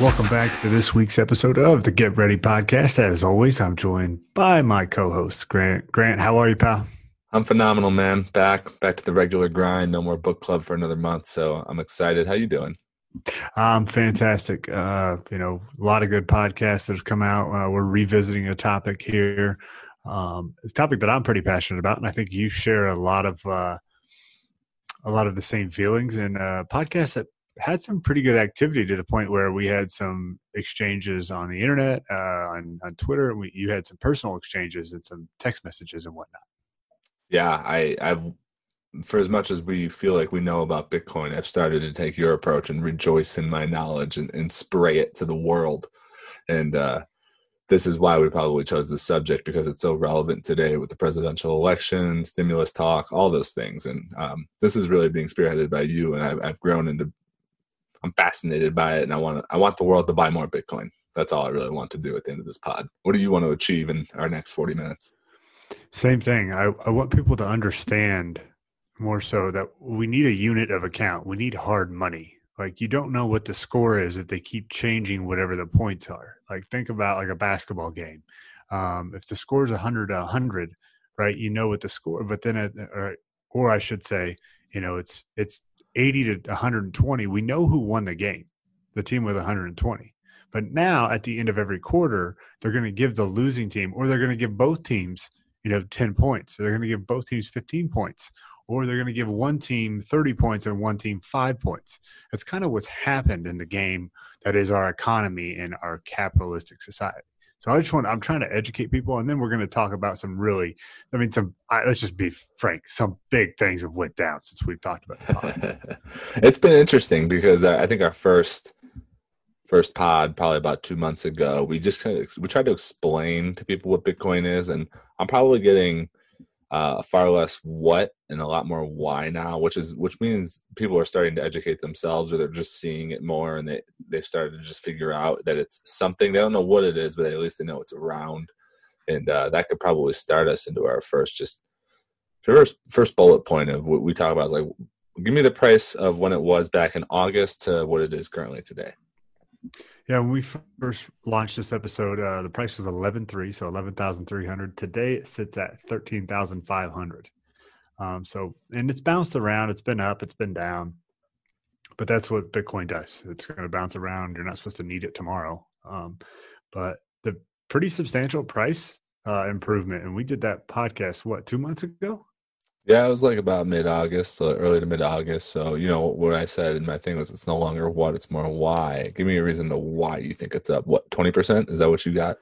Welcome back to this week's episode of the Get Ready podcast. As always, I'm joined by my co-host Grant. Grant, how are you, pal? I'm phenomenal, man. Back, back to the regular grind. No more book club for another month, so I'm excited. How you doing? I'm fantastic. Uh, you know, a lot of good podcasts that have come out. Uh, we're revisiting a topic here, um, a topic that I'm pretty passionate about, and I think you share a lot of uh, a lot of the same feelings. And uh, podcasts that had some pretty good activity to the point where we had some exchanges on the internet, uh, on on Twitter. We, you had some personal exchanges and some text messages and whatnot. Yeah, I, I've for as much as we feel like we know about Bitcoin, I've started to take your approach and rejoice in my knowledge and, and spray it to the world. And uh, this is why we probably chose this subject because it's so relevant today with the presidential election, stimulus talk, all those things. And um, this is really being spearheaded by you. And I've, I've grown into, I'm fascinated by it, and I want I want the world to buy more Bitcoin. That's all I really want to do at the end of this pod. What do you want to achieve in our next 40 minutes? Same thing. I, I want people to understand more so that we need a unit of account. We need hard money. Like you don't know what the score is if they keep changing whatever the points are. Like think about like a basketball game. Um, if the score is 100 to 100, right? You know what the score, but then it, or, or I should say, you know, it's it's 80 to 120. We know who won the game, the team with 120. But now at the end of every quarter, they're going to give the losing team, or they're going to give both teams, you know, 10 points. So they're going to give both teams 15 points or they're going to give one team 30 points and one team five points. That's kind of what's happened in the game that is our economy in our capitalistic society. So I just want, I'm trying to educate people. And then we're going to talk about some really, I mean, some, I, let's just be frank, some big things have went down since we've talked about it. it's been interesting because I think our first, first pod probably about two months ago we just kind of we tried to explain to people what bitcoin is and i'm probably getting uh, far less what and a lot more why now, which is which means people are starting to educate themselves, or they're just seeing it more, and they they've started to just figure out that it's something. They don't know what it is, but at least they know it's around, and uh, that could probably start us into our first just first first bullet point of what we talk about is like, give me the price of when it was back in August to what it is currently today. Yeah, when we first launched this episode, uh, the price was eleven three, so eleven thousand three hundred. Today it sits at thirteen thousand five hundred. Um, so, and it's bounced around. It's been up. It's been down. But that's what Bitcoin does. It's going to bounce around. You're not supposed to need it tomorrow. Um, but the pretty substantial price uh, improvement, and we did that podcast what two months ago. Yeah, it was like about mid August, so early to mid August. So, you know, what I said in my thing was it's no longer what, it's more why. Give me a reason to why you think it's up. What, 20%? Is that what you got?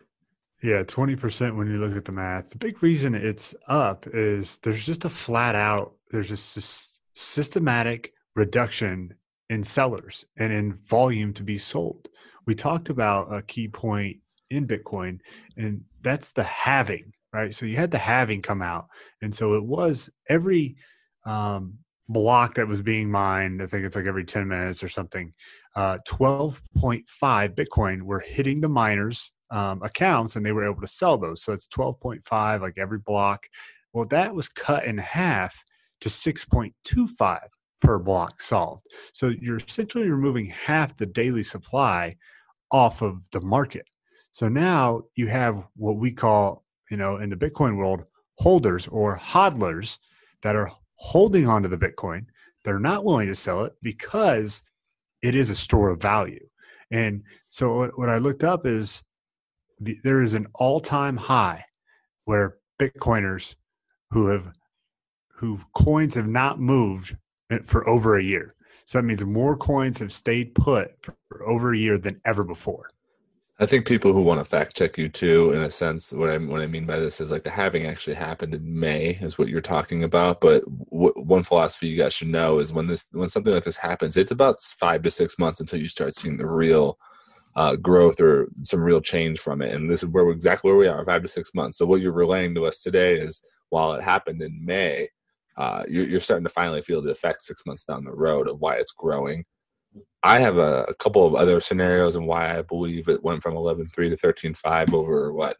Yeah, 20% when you look at the math. The big reason it's up is there's just a flat out, there's a systematic reduction in sellers and in volume to be sold. We talked about a key point in Bitcoin, and that's the halving right? So you had the halving come out, and so it was every um, block that was being mined. I think it's like every ten minutes or something. Uh, Twelve point five Bitcoin were hitting the miners' um, accounts, and they were able to sell those. So it's twelve point five, like every block. Well, that was cut in half to six point two five per block solved. So you're essentially removing half the daily supply off of the market. So now you have what we call you know, in the Bitcoin world, holders or hodlers that are holding onto the Bitcoin. They're not willing to sell it because it is a store of value. And so what, what I looked up is the, there is an all-time high where Bitcoiners who have who coins have not moved for over a year. So that means more coins have stayed put for, for over a year than ever before. I think people who want to fact check you too, in a sense, what I what I mean by this is like the halving actually happened in May, is what you're talking about. But w- one philosophy you guys should know is when this when something like this happens, it's about five to six months until you start seeing the real uh, growth or some real change from it. And this is where exactly where we are, five to six months. So what you're relaying to us today is while it happened in May, uh, you're starting to finally feel the effects six months down the road of why it's growing I have a, a, couple of other scenarios and why I believe it went from 11.3 to 13.5 over what,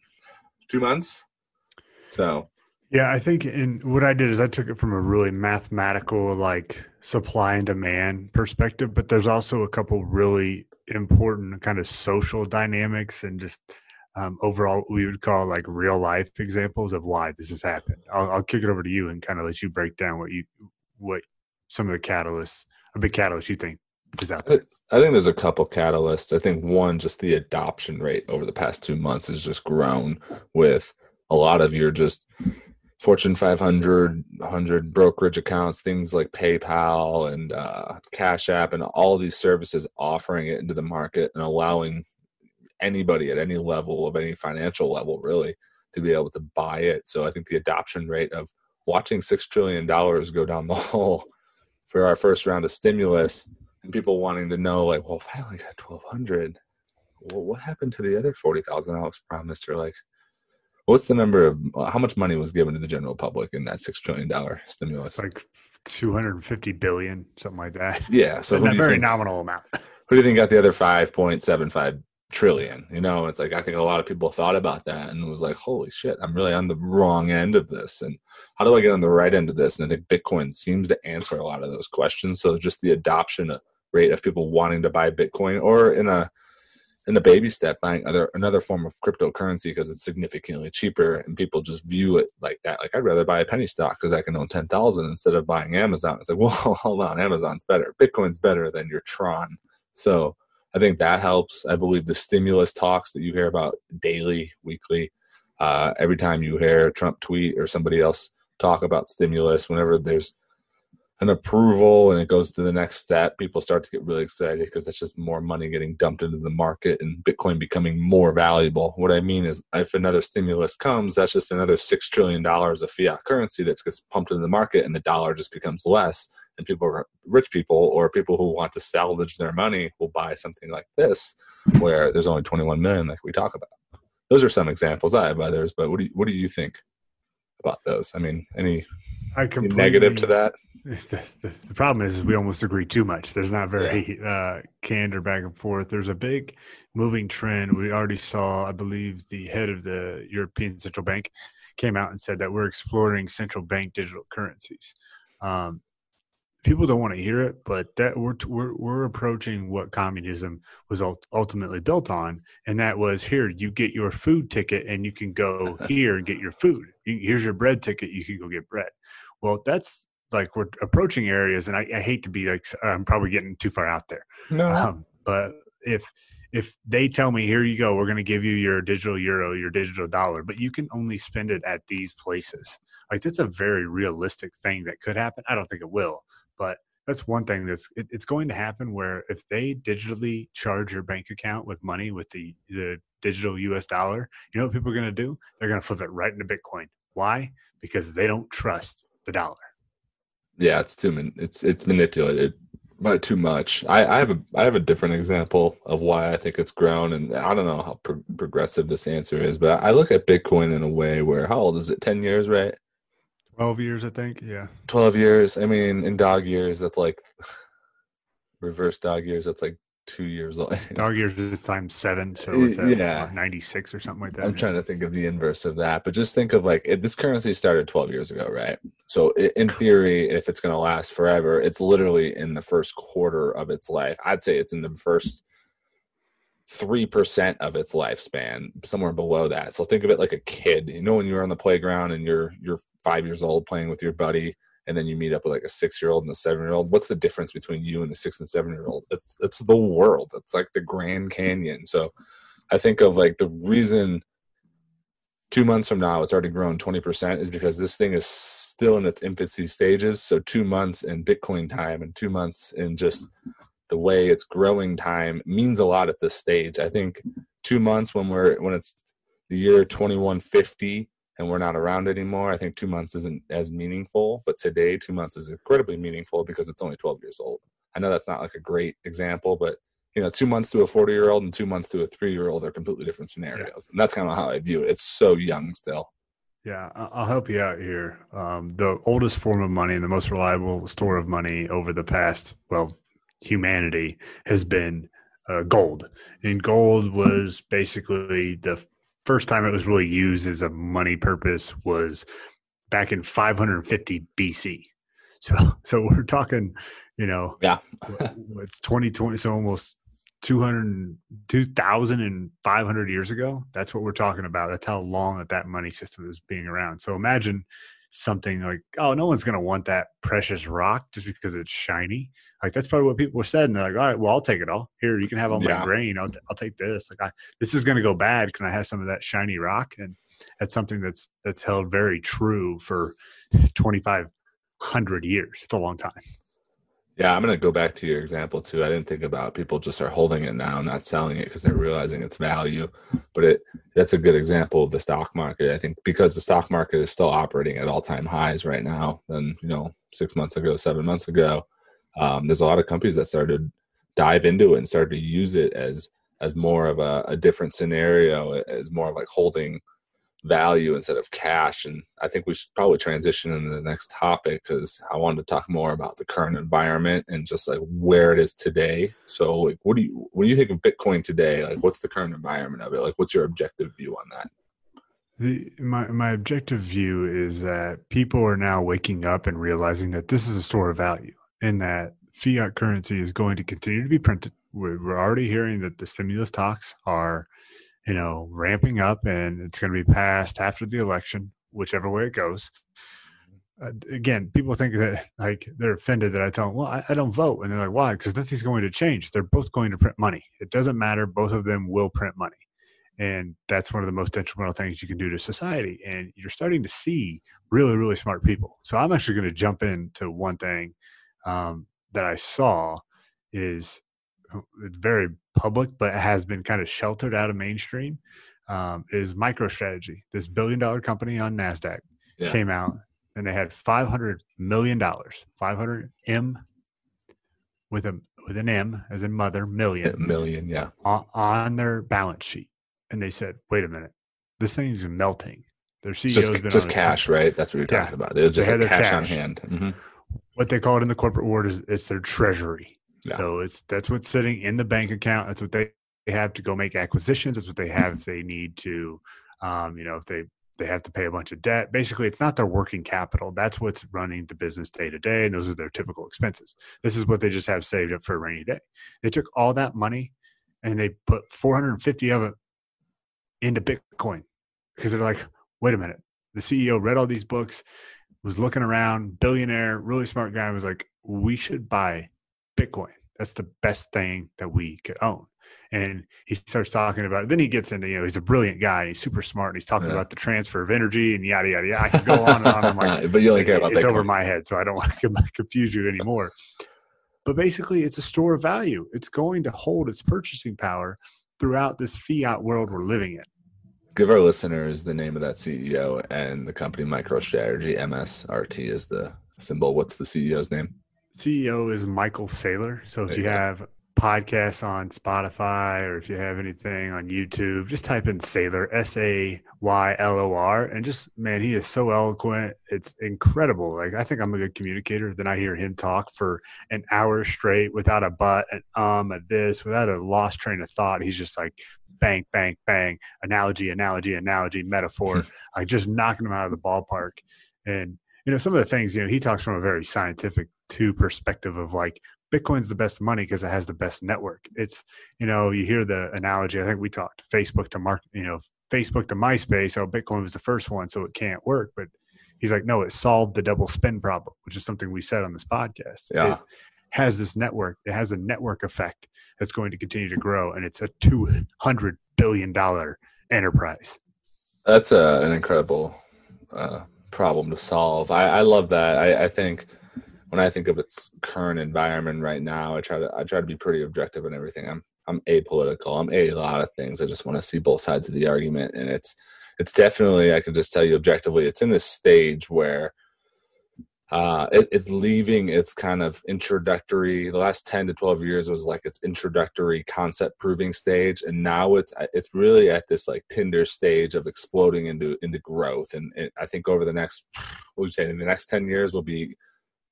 two months? So Yeah, I think in what I did is I took it from a really mathematical, like supply and demand perspective, but there's also a couple really important kind of social dynamics and just um, overall we would call like real life examples of why this has happened. I'll, I'll kick it over to you and kind of let you break down what you what some of the catalysts, a big catalyst you think is out there. I think there's a couple catalysts. I think one, just the adoption rate over the past two months has just grown with a lot of your just Fortune 500, 100 brokerage accounts, things like PayPal and uh, Cash App, and all these services offering it into the market and allowing anybody at any level of any financial level really to be able to buy it. So I think the adoption rate of watching six trillion dollars go down the hole for our first round of stimulus and people wanting to know like, well, if I only got twelve hundred, well, what happened to the other forty thousand Alex promised? Or like, what's the number of how much money was given to the general public in that six trillion dollar stimulus? It's like two hundred and fifty billion, something like that. Yeah, so a very think, nominal amount. Who do you think got the other five point seven five trillion. You know, it's like I think a lot of people thought about that and was like, holy shit, I'm really on the wrong end of this. And how do I get on the right end of this? And I think Bitcoin seems to answer a lot of those questions. So just the adoption rate of people wanting to buy Bitcoin or in a in a baby step buying other another form of cryptocurrency because it's significantly cheaper and people just view it like that. Like I'd rather buy a penny stock because I can own ten thousand instead of buying Amazon. It's like, well, hold on, Amazon's better. Bitcoin's better than your Tron. So I think that helps. I believe the stimulus talks that you hear about daily, weekly, uh, every time you hear Trump tweet or somebody else talk about stimulus, whenever there's an approval and it goes to the next step, people start to get really excited because that's just more money getting dumped into the market and Bitcoin becoming more valuable. What I mean is, if another stimulus comes, that's just another $6 trillion of fiat currency that gets pumped into the market and the dollar just becomes less and people rich people or people who want to salvage their money will buy something like this where there's only 21 million like we talk about. Those are some examples. I have others but what do you, what do you think about those? I mean any, I any negative to that? The, the, the, problem is, is we almost agree too much. There's not very yeah. uh, candor back and forth. There's a big moving trend. We already saw i believe the head of the european central bank came out and said that we're exploring central bank digital currencies. Um, people don't want to hear it, but that we're we're we're approaching what communism was ultimately built on, and that was here you get your food ticket and you can go here and get your food. Here's your bread ticket, you can go get bread. Well, that's like we're approaching areas, and I, I hate to be like I'm probably getting too far out there. No, um, but if if they tell me here you go, we're going to give you your digital euro, your digital dollar, but you can only spend it at these places. Like that's a very realistic thing that could happen. I don't think it will, but that's one thing that's it, it's going to happen where if they digitally charge your bank account with money with the the digital US dollar, you know what people are going to do? They're going to flip it right into Bitcoin. Why? Because they don't trust the dollar. Yeah, it's too it's it's manipulated by too much. I, I have a I have a different example of why I think it's grown, and I don't know how pro- progressive this answer is, but I look at Bitcoin in a way where how old is it? Ten years, right? 12 years, I think. Yeah. 12 years. I mean, in dog years, that's like reverse dog years. That's like two years old. dog years is times seven. So it's yeah. 96 or something like that. I'm trying to think of the inverse of that. But just think of like it, this currency started 12 years ago, right? So in theory, if it's going to last forever, it's literally in the first quarter of its life. I'd say it's in the first 3% of its lifespan somewhere below that. So think of it like a kid. You know when you're on the playground and you're you're five years old playing with your buddy and then you meet up with like a six year old and a seven year old what's the difference between you and the six and seven year old it's it's the world. It's like the grand canyon. So i think of like the reason two months from now it's already grown 20% is because this thing is still in its infancy stages. So two months in bitcoin time and two months in just the way it's growing time means a lot at this stage. I think two months when we're when it's the year 2150 and we're not around anymore, I think two months isn't as meaningful. But today, two months is incredibly meaningful because it's only 12 years old. I know that's not like a great example, but you know, two months to a 40 year old and two months to a three year old are completely different scenarios. Yeah. And that's kind of how I view it. It's so young still. Yeah, I'll help you out here. Um, the oldest form of money and the most reliable store of money over the past, well, humanity has been uh, gold. And gold was basically the first time it was really used as a money purpose was back in 550 BC. So so we're talking, you know, yeah, it's 2020, so almost 200 2,500 years ago. That's what we're talking about. That's how long that that money system is being around. So imagine something like, oh, no one's going to want that precious rock just because it's shiny. Like that's probably what people were said. And they're like, all right, well, I'll take it all. Here, you can have all my yeah. grain. I'll, I'll take this. Like, I, this is going to go bad. Can I have some of that shiny rock? And that's something that's that's held very true for 2,500 years. It's a long time. Yeah, I'm going to go back to your example too. I didn't think about people just are holding it now, not selling it because they're realizing its value. But it that's a good example of the stock market. I think because the stock market is still operating at all time highs right now than you know six months ago, seven months ago. Um, there's a lot of companies that started dive into it and started to use it as as more of a, a different scenario, as more of like holding value instead of cash. And I think we should probably transition into the next topic because I wanted to talk more about the current environment and just like where it is today. So, like, what do you when you think of Bitcoin today? Like, what's the current environment of it? Like, what's your objective view on that? The, my my objective view is that people are now waking up and realizing that this is a store of value, and that fiat currency is going to continue to be printed. We're, we're already hearing that the stimulus talks are you know, ramping up and it's going to be passed after the election, whichever way it goes. Uh, again, people think that like they're offended that I tell them, well, I, I don't vote. And they're like, why? Because nothing's going to change. They're both going to print money. It doesn't matter. Both of them will print money. And that's one of the most detrimental things you can do to society. And you're starting to see really, really smart people. So I'm actually going to jump into one thing um, that I saw is it's very public, but has been kind of sheltered out of mainstream, um, is MicroStrategy. This billion dollar company on NASDAQ yeah. came out and they had $500 million, 500 M with a, with an M as in mother, million. A million, yeah. On, on, their balance sheet. And they said, wait a minute, this thing's melting. Their CEO's just, been just cash, right? That's what you're yeah. talking about. It was just like cash, cash, on hand. Mm-hmm. What they call it in the corporate world is it's their treasury. Yeah. So it's that's what's sitting in the bank account. That's what they have to go make acquisitions. That's what they have if they need to, um, you know, if they they have to pay a bunch of debt. Basically, it's not their working capital. That's what's running the business day to day, and those are their typical expenses. This is what they just have saved up for a rainy day. They took all that money and they put 450 of it into Bitcoin because they're like, wait a minute. The CEO read all these books, was looking around, billionaire, really smart guy, was like, we should buy Bitcoin. That's the best thing that we could own. And he starts talking about it. Then he gets into, you know, he's a brilliant guy and he's super smart. And he's talking yeah. about the transfer of energy and yada, yada, yada. I can go on and on. I'm like, but you only care about It's over my head. So I don't want to confuse you anymore. But basically, it's a store of value. It's going to hold its purchasing power throughout this fiat world we're living in. Give our listeners the name of that CEO and the company MicroStrategy. MSRT is the symbol. What's the CEO's name? CEO is Michael Saylor. So if you have podcasts on Spotify or if you have anything on YouTube, just type in Saylor, S A Y L O R, and just man, he is so eloquent. It's incredible. Like I think I'm a good communicator. Then I hear him talk for an hour straight without a but, an um, a this, without a lost train of thought. He's just like bang, bang, bang, analogy, analogy, analogy, metaphor, like just knocking him out of the ballpark. And you know, some of the things, you know, he talks from a very scientific to perspective of like Bitcoin's the best money because it has the best network. It's, you know, you hear the analogy. I think we talked Facebook to mark, you know, Facebook to MySpace. Oh, Bitcoin was the first one, so it can't work. But he's like, no, it solved the double spend problem, which is something we said on this podcast. Yeah. It has this network. It has a network effect that's going to continue to grow, and it's a two hundred billion dollar enterprise. That's a, an incredible uh, problem to solve. I, I love that. I, I think when I think of its current environment right now, I try to I try to be pretty objective in everything. I'm I'm apolitical. I'm a, lot of things. I just want to see both sides of the argument, and it's it's definitely I can just tell you objectively, it's in this stage where uh, it, it's leaving its kind of introductory. The last ten to twelve years was like its introductory concept proving stage, and now it's it's really at this like Tinder stage of exploding into into growth. And it, I think over the next, what would you say, in the next ten years will be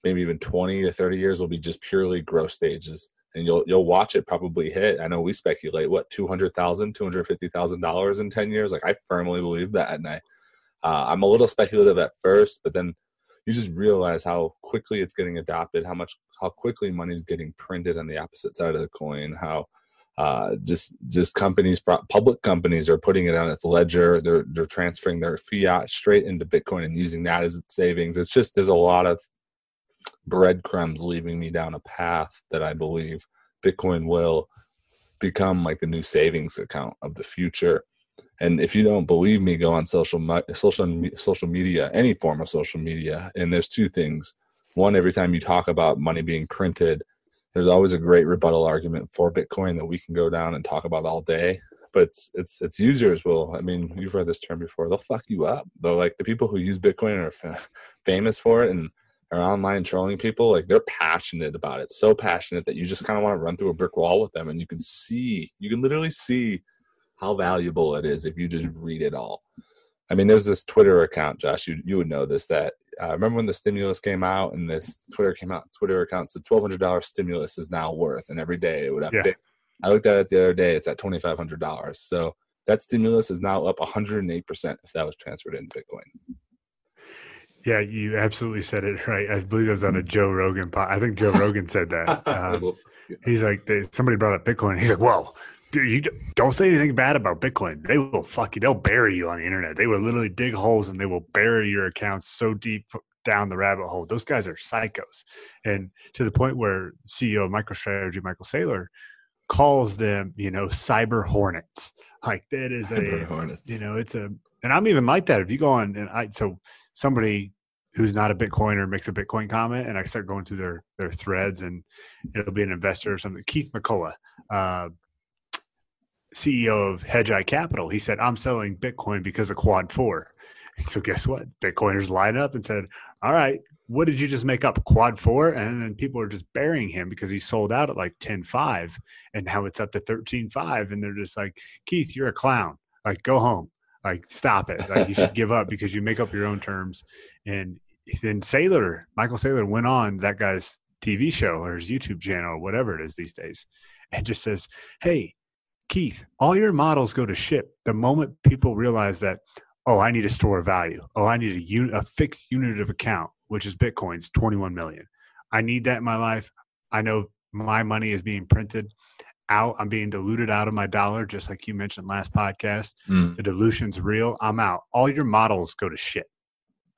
maybe even 20 to 30 years will be just purely growth stages and you'll you'll watch it probably hit i know we speculate what 200000 250000 dollars in 10 years like i firmly believe that and i Uh, I'm a little speculative at first, but then you just realize how quickly it's getting adopted, how much how quickly money is getting printed on the opposite side of the coin, how uh, just just companies, public companies, are putting it on its ledger. They're they're transferring their fiat straight into Bitcoin and using that as its savings. It's just there's a lot of breadcrumbs leading me down a path that I believe Bitcoin will become like the new savings account of the future. And if you don't believe me, go on social social social media, any form of social media. And there's two things. One, every time you talk about money being printed, there's always a great rebuttal argument for Bitcoin that we can go down and talk about all day. But it's it's, it's users will. I mean, you've heard this term before. They'll fuck you up. They're like the people who use Bitcoin are f- famous for it and are online trolling people. Like they're passionate about it, so passionate that you just kind of want to run through a brick wall with them, and you can see, you can literally see how valuable it is if you just read it all. I mean, there's this Twitter account, Josh. You you would know this. That uh, remember when the stimulus came out and this Twitter came out. Twitter account said twelve hundred dollars stimulus is now worth, and every day it would update. Yeah. I looked at it the other day. It's at twenty five hundred dollars. So that stimulus is now up one hundred and eight percent if that was transferred into Bitcoin. Yeah, you absolutely said it right. I believe it was on a Joe Rogan. Pod. I think Joe Rogan said that. Um, he's like, they, somebody brought up Bitcoin. He's like, well, dude, you don't say anything bad about Bitcoin. They will fuck you. They'll bury you on the internet. They will literally dig holes and they will bury your accounts so deep down the rabbit hole. Those guys are psychos. And to the point where CEO of MicroStrategy, Michael Saylor, calls them, you know, cyber hornets. Like that is cyber a, hornets. you know, it's a, and I'm even like that. If you go on and I, so somebody who's not a Bitcoiner makes a Bitcoin comment, and I start going through their their threads, and it'll be an investor or something. Keith McCullough, uh, CEO of Hedgeye Capital, he said, "I'm selling Bitcoin because of Quad 4. And so guess what? Bitcoiners line up and said, "All right, what did you just make up? Quad 4?" And then people are just burying him because he sold out at like 10.5 and now it's up to 13.5 and they're just like, "Keith, you're a clown. Like go home." Like, stop it. Like, you should give up because you make up your own terms. And then Saylor, Michael Saylor went on that guy's TV show or his YouTube channel or whatever it is these days and just says, Hey, Keith, all your models go to ship the moment people realize that, oh, I need a store of value. Oh, I need a, unit, a fixed unit of account, which is Bitcoin's 21 million. I need that in my life. I know my money is being printed out. I'm being diluted out of my dollar, just like you mentioned last podcast. Mm. The dilution's real. I'm out. All your models go to shit.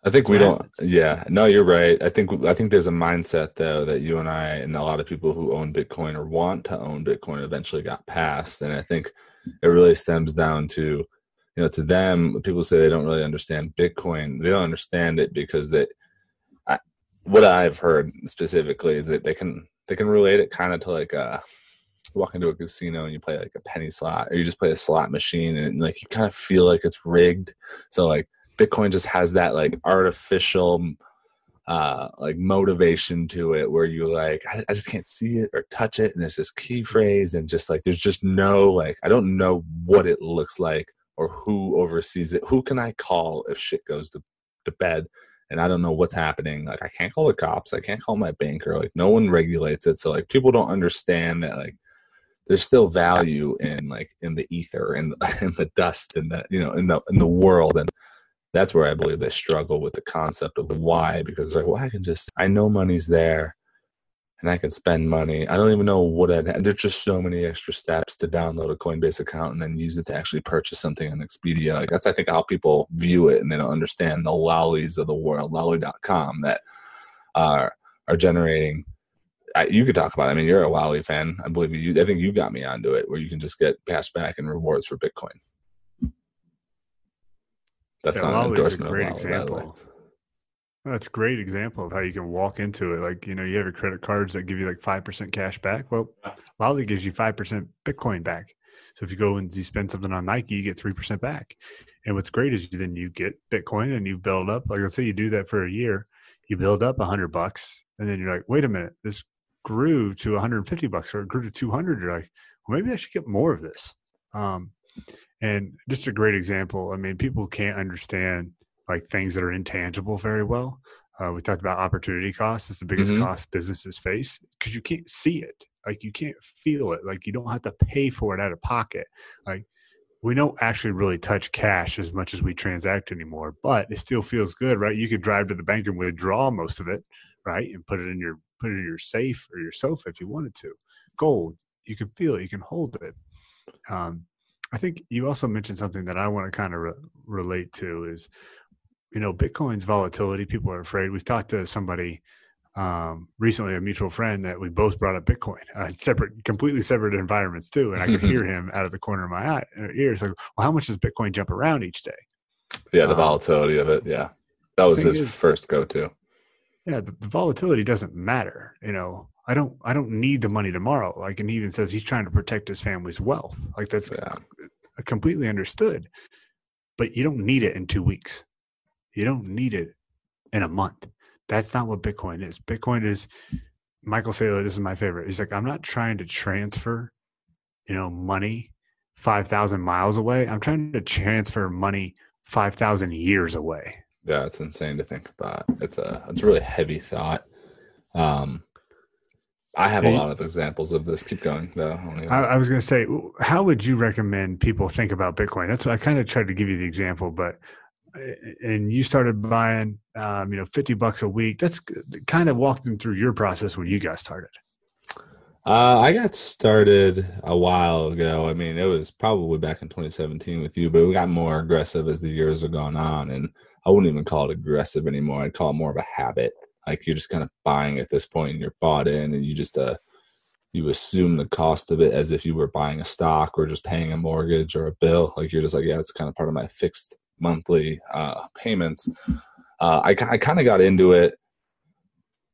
I think we don't. Yeah, no, you're right. I think I think there's a mindset though that you and I and a lot of people who own Bitcoin or want to own Bitcoin eventually got past, and I think it really stems down to you know to them people say they don't really understand Bitcoin. They don't understand it because that what I've heard specifically is that they can they can relate it kind of to like uh, a walk into a casino and you play like a penny slot or you just play a slot machine and like you kind of feel like it's rigged. So like Bitcoin just has that like artificial uh like motivation to it where you like I, I, just can't see it or touch it and there's this key phrase and just like there's just no like I don't know what it looks like or who oversees it. Who can I call if shit goes to, to bed? and I don't know what's happening. Like I can't call the cops. I can't call my banker. Like no one regulates it. So like people don't understand that like there's still value in like in the ether and in, in the dust and the you know in the in the world and that's where I believe they struggle with the concept of why because like well I can just I know money's there and I can spend money. I don't even know what I'd there's just so many extra steps to download a Coinbase account and then use it to actually purchase something on Expedia. Like that's I think how people view it and they don't understand the lollies of the world, lolli.com that are are generating I, you could talk about. It. I mean, you're a Lolli fan. I believe you. I think you got me onto it, where you can just get cash back and rewards for Bitcoin. That's yeah, not an endorsement a great example. That's a great example of how you can walk into it. Like, you know, you have your credit cards that give you like 5% cash back. Well, Lolli gives you 5% Bitcoin back. So if you go and you spend something on Nike, you get 3% back. And what's great is then you get Bitcoin and you build up. Like, let's say you do that for a year, you build up a hundred bucks. And then you're like, wait a minute, this grew to 150 bucks or it grew to 200 you're like well maybe i should get more of this um, and just a great example i mean people can't understand like things that are intangible very well uh, we talked about opportunity costs it's the biggest mm-hmm. cost businesses face because you can't see it like you can't feel it like you don't have to pay for it out of pocket like we don't actually really touch cash as much as we transact anymore, but it still feels good, right? You could drive to the bank and withdraw most of it, right? And put it in your put it in your safe or your sofa if you wanted to. Gold, you can feel it, you can hold it. Um, I think you also mentioned something that I want to kind of re- relate to is, you know, Bitcoin's volatility. People are afraid. We've talked to somebody um, recently, a mutual friend that we both brought up Bitcoin, uh, separate, completely separate environments too. And I could hear him out of the corner of my eye, uh, ears like, well, how much does Bitcoin jump around each day? Yeah, the um, volatility of it. Yeah, that was his is, first go-to. Yeah, the, the volatility doesn't matter. You know, I don't, I don't need the money tomorrow. Like, and he even says he's trying to protect his family's wealth. Like that's yeah. Completely understood. But you don't need it in two weeks. You don't need it in a month that's not what Bitcoin is. Bitcoin is Michael Saylor. This is my favorite. He's like, I'm not trying to transfer, you know, money five thousand miles away. I'm trying to transfer money five thousand years away. Yeah, it's insane to think about. It's a it's a really heavy thought. Um, I have a lot of examples of this. Keep going, though. I, I was going to say, how would you recommend people think about Bitcoin? That's what I kind of tried to give you the example, but and you started buying, um, you know, 50 bucks a week. That's kind of walk them through your process when you got started. Uh, I got started a while ago. I mean, it was probably back in 2017 with you, but we got more aggressive as the years have gone on. And I wouldn't even call it aggressive anymore. I'd call it more of a habit. Like you're just kind of buying at this point and you're bought in and you just, uh, you assume the cost of it as if you were buying a stock or just paying a mortgage or a bill. Like you're just like, yeah, it's kind of part of my fixed monthly uh, payments. Uh, I, I kind of got into it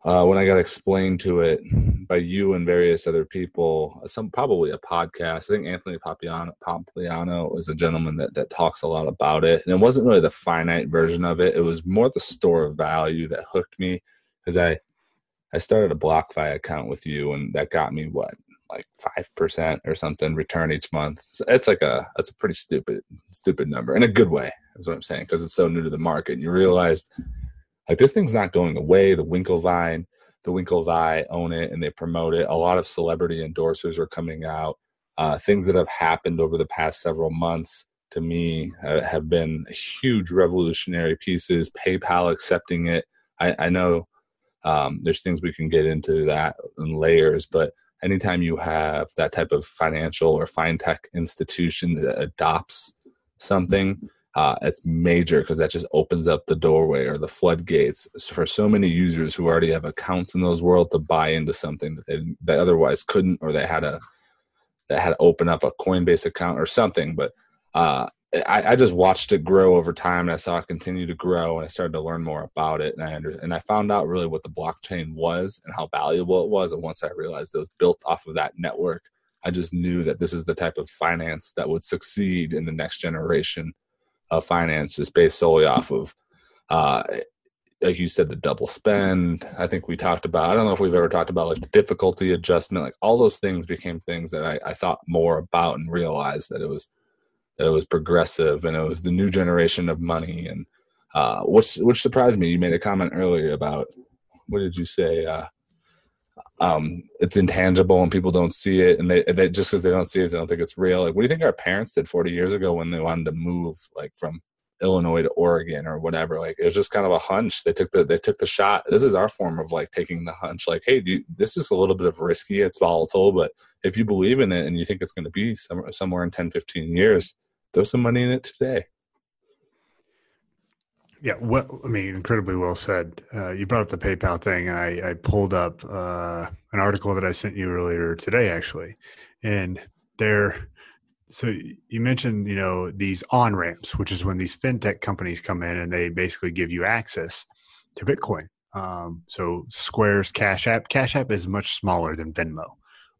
uh, when I got explained to it by you and various other people. Some probably a podcast. I think Anthony Pompliano, Pompliano is a gentleman that that talks a lot about it, and it wasn't really the finite version of it. It was more the store of value that hooked me because I I started a BlockFi account with you, and that got me what like five percent or something return each month. So it's like a that's a pretty stupid stupid number in a good way. Is what I'm saying because it's so new to the market. And you realized like this thing's not going away. The Winklevi, the Winklevi own it and they promote it. A lot of celebrity endorsers are coming out. Uh, things that have happened over the past several months to me uh, have been huge revolutionary pieces. PayPal accepting it. I, I know um, there's things we can get into that in layers, but anytime you have that type of financial or fintech institution that adopts something, uh, it's major because that just opens up the doorway or the floodgates for so many users who already have accounts in those world to buy into something that they that otherwise couldn't, or they had a that had to open up a Coinbase account or something. But uh, I, I, just watched it grow over time, and I saw it continue to grow, and I started to learn more about it, and I under, and I found out really what the blockchain was and how valuable it was. And once I realized it was built off of that network, I just knew that this is the type of finance that would succeed in the next generation of finance, just based solely off of, uh, like you said, the double spend. I think we talked about. I don't know if we've ever talked about like the difficulty adjustment. Like all those things became things that I, I thought more about and realized that it was that it was progressive and it was the new generation of money and uh, which which surprised me. You made a comment earlier about what did you say? Uh, um, it's intangible and people don't see it, and they, they just because they don't see it, they don't think it's real. Like, what do you think our parents did 40 years ago when they wanted to move, like from Illinois to Oregon or whatever? Like, it was just kind of a hunch. They took the they took the shot. This is our form of like taking the hunch. Like, hey, this is a little bit of risky. It's volatile, but if you believe in it and you think it's going to be somewhere somewhere in 10, 15 years, throw some money in it today. Yeah, well, I mean, incredibly well said. Uh, you brought up the PayPal thing, and I, I pulled up uh, an article that I sent you earlier today, actually, and there. So you mentioned, you know, these on ramps, which is when these fintech companies come in and they basically give you access to Bitcoin. Um, so Square's Cash App, Cash App is much smaller than Venmo,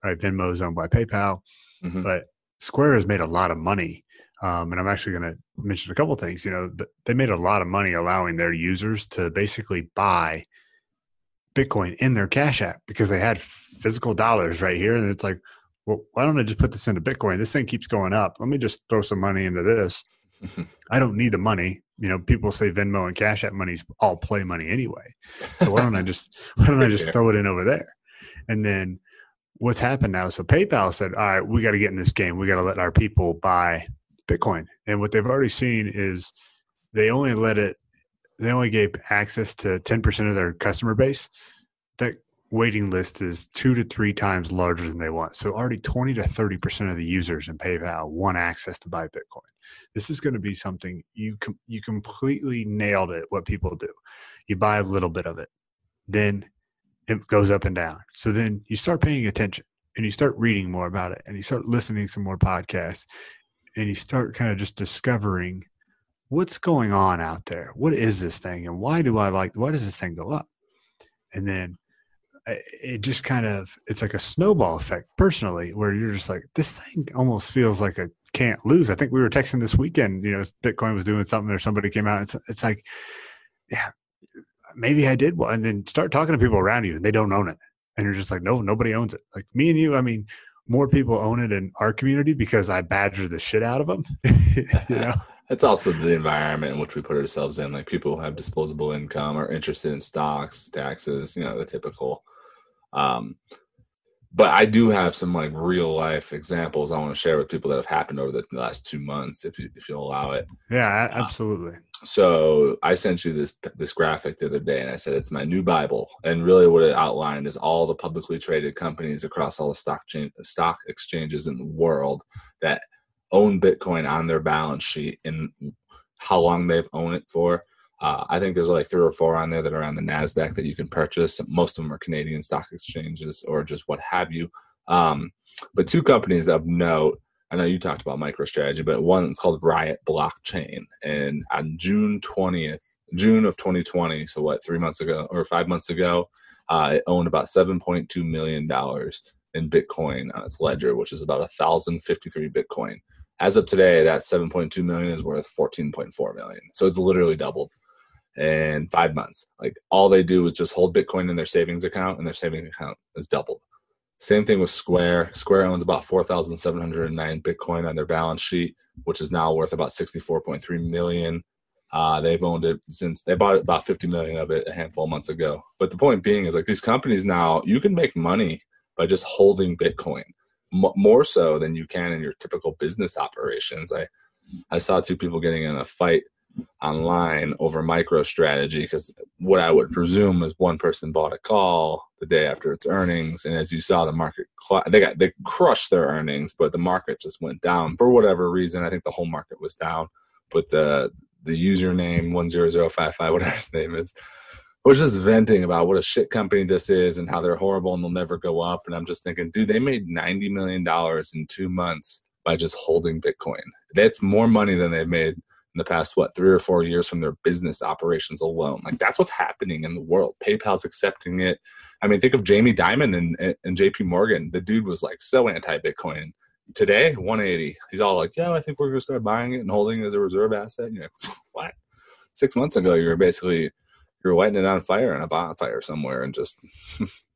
right? Venmo is owned by PayPal, mm-hmm. but Square has made a lot of money um, and I'm actually going to mention a couple things. You know, they made a lot of money allowing their users to basically buy Bitcoin in their Cash App because they had physical dollars right here, and it's like, well, why don't I just put this into Bitcoin? This thing keeps going up. Let me just throw some money into this. I don't need the money. You know, people say Venmo and Cash App money's all play money anyway. So why don't I just why don't I just throw it in over there? And then what's happened now? So PayPal said, all right, we got to get in this game. We got to let our people buy Bitcoin. And what they've already seen is they only let it, they only gave access to 10% of their customer base. That waiting list is two to three times larger than they want. So already 20 to 30% of the users in PayPal want access to buy Bitcoin. This is going to be something you com- you completely nailed it. What people do, you buy a little bit of it, then it goes up and down. So then you start paying attention and you start reading more about it and you start listening to some more podcasts and you start kind of just discovering what's going on out there. What is this thing and why do I like why does this thing go up? And then uh, it just kind of it's like a snowball effect personally where you're just like this thing almost feels like a can't lose. I think we were texting this weekend, you know, Bitcoin was doing something or somebody came out. It's it's like yeah, maybe I did and then start talking to people around you and they don't own it. And you're just like, no, nobody owns it. Like me and you, I mean, more people own it in our community because I badger the shit out of them. you know? It's also the environment in which we put ourselves in. Like people who have disposable income are interested in stocks, taxes, you know, the typical. Um, but I do have some like real life examples I want to share with people that have happened over the last two months, if you if you'll allow it. Yeah, uh, absolutely. Uh, so I sent you this this graphic the other day, and I said it's my new Bible. And really, what it outlined is all the publicly traded companies across all the stock chain, stock exchanges in the world that own Bitcoin on their balance sheet and how long they've owned it for uh, I think there's like three or four on there that are on the Nasdaq that you can purchase. Most of them are Canadian stock exchanges or just what have you. Um, but two companies of note. I know you talked about MicroStrategy, but one is called Riot Blockchain, and on June 20th, June of 2020, so what, three months ago or five months ago, uh, it owned about 7.2 million dollars in Bitcoin on its ledger, which is about 1,053 Bitcoin. As of today, that 7.2 million is worth 14.4 million. So it's literally doubled in five months. Like all they do is just hold Bitcoin in their savings account, and their savings account is doubled. Same thing with Square. Square owns about 4,709 Bitcoin on their balance sheet, which is now worth about 64.3 million. Uh, they've owned it since they bought about 50 million of it a handful of months ago. But the point being is like these companies now, you can make money by just holding Bitcoin M- more so than you can in your typical business operations. I, I saw two people getting in a fight online over MicroStrategy because what I would presume is one person bought a call the day after its earnings, and as you saw, the market they got they crushed their earnings, but the market just went down for whatever reason. I think the whole market was down, but the the username one zero zero five five whatever his name is was just venting about what a shit company this is and how they're horrible and they'll never go up. And I'm just thinking, dude, they made ninety million dollars in two months by just holding Bitcoin. That's more money than they've made in the past what three or four years from their business operations alone. Like that's what's happening in the world. Paypal's accepting it. I mean think of jamie dimon and, and jp morgan. The dude was like so anti-bitcoin. Today 180 he's all like yeah i think we're going to start buying it and holding it as a reserve asset. You're like what? Six months ago you were basically you were lighting it on fire in a bonfire somewhere and just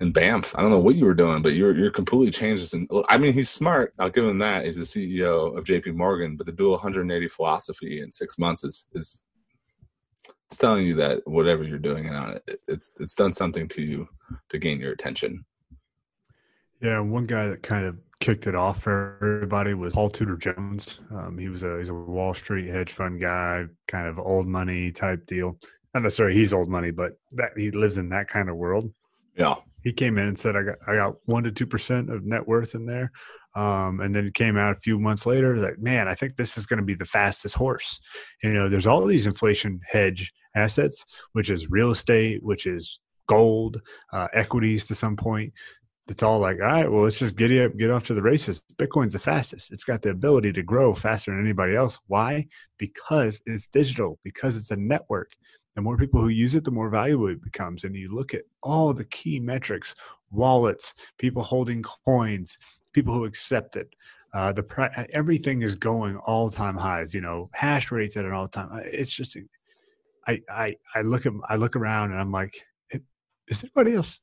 in Banff. I don't know what you were doing, but you're you're completely changed. And I mean, he's smart. I'll give him that. He's the CEO of J.P. Morgan, but the dual 180 philosophy in six months is is it's telling you that whatever you're doing on it, it's it's done something to you to gain your attention. Yeah, one guy that kind of kicked it off for everybody was Paul Tudor Jones. Um, he was a he's a Wall Street hedge fund guy, kind of old money type deal. Not necessarily he's old money, but that he lives in that kind of world. Yeah he came in and said I got I got one to two percent of net worth in there. Um, and then it came out a few months later like, man, I think this is going to be the fastest horse. And, you know, there's all these inflation hedge assets, which is real estate, which is gold, uh, equities to some point. It's all like, all right, well, let's just get up, get off to the races. Bitcoin's the fastest. It's got the ability to grow faster than anybody else. Why? Because it's digital, because it's a network the more people who use it, the more valuable it becomes. And you look at all the key metrics wallets, people holding coins, people who accept it. Uh, the everything is going all time highs. You know, hash rates at an all time. It's just, I I I look at I look around and I'm like, is anybody else?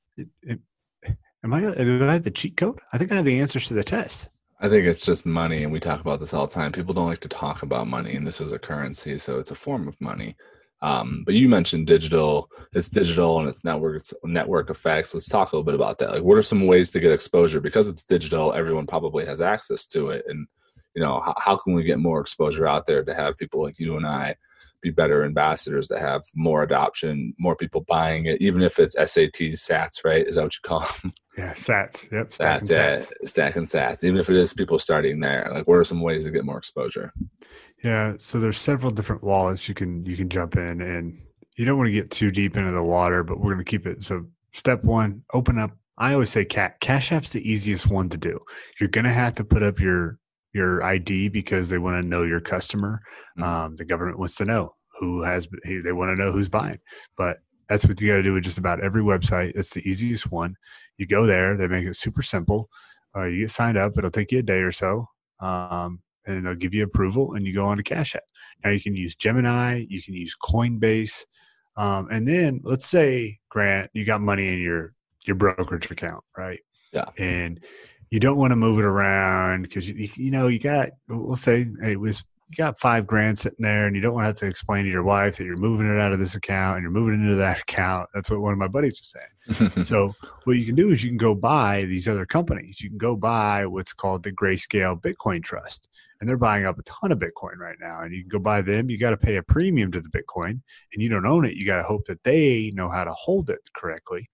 Am I? Do I have the cheat code? I think I have the answers to the test. I think it's just money, and we talk about this all the time. People don't like to talk about money, and this is a currency, so it's a form of money. Um, but you mentioned digital. It's digital and it's network it's network effects. Let's talk a little bit about that. Like, what are some ways to get exposure? Because it's digital, everyone probably has access to it. And you know, how, how can we get more exposure out there to have people like you and I be better ambassadors to have more adoption, more people buying it, even if it's SATs, SATs, right? Is that what you call them? Yeah, SATs. Yep. Stacking SATs. Yeah, stacking SATs. Even if it is people starting there, like what are some ways to get more exposure? Yeah, so there's several different wallets you can you can jump in, and you don't want to get too deep into the water, but we're going to keep it. So step one, open up. I always say cat Cash App's the easiest one to do. You're going to have to put up your your ID because they want to know your customer. Mm-hmm. Um, the government wants to know who has. They want to know who's buying, but that's what you got to do with just about every website. It's the easiest one. You go there. They make it super simple. Uh, you get signed up. It'll take you a day or so. Um, and they'll give you approval and you go on to Cash App. Now you can use Gemini, you can use Coinbase, um, and then let's say Grant, you got money in your your brokerage account, right? Yeah. And you don't want to move it around because you, you know you got we'll say hey, it was you got five grand sitting there and you don't want to have to explain to your wife that you're moving it out of this account and you're moving it into that account. That's what one of my buddies was saying. so what you can do is you can go buy these other companies. You can go buy what's called the Grayscale Bitcoin Trust. And they're buying up a ton of Bitcoin right now. And you can go buy them. You got to pay a premium to the Bitcoin and you don't own it. You got to hope that they know how to hold it correctly.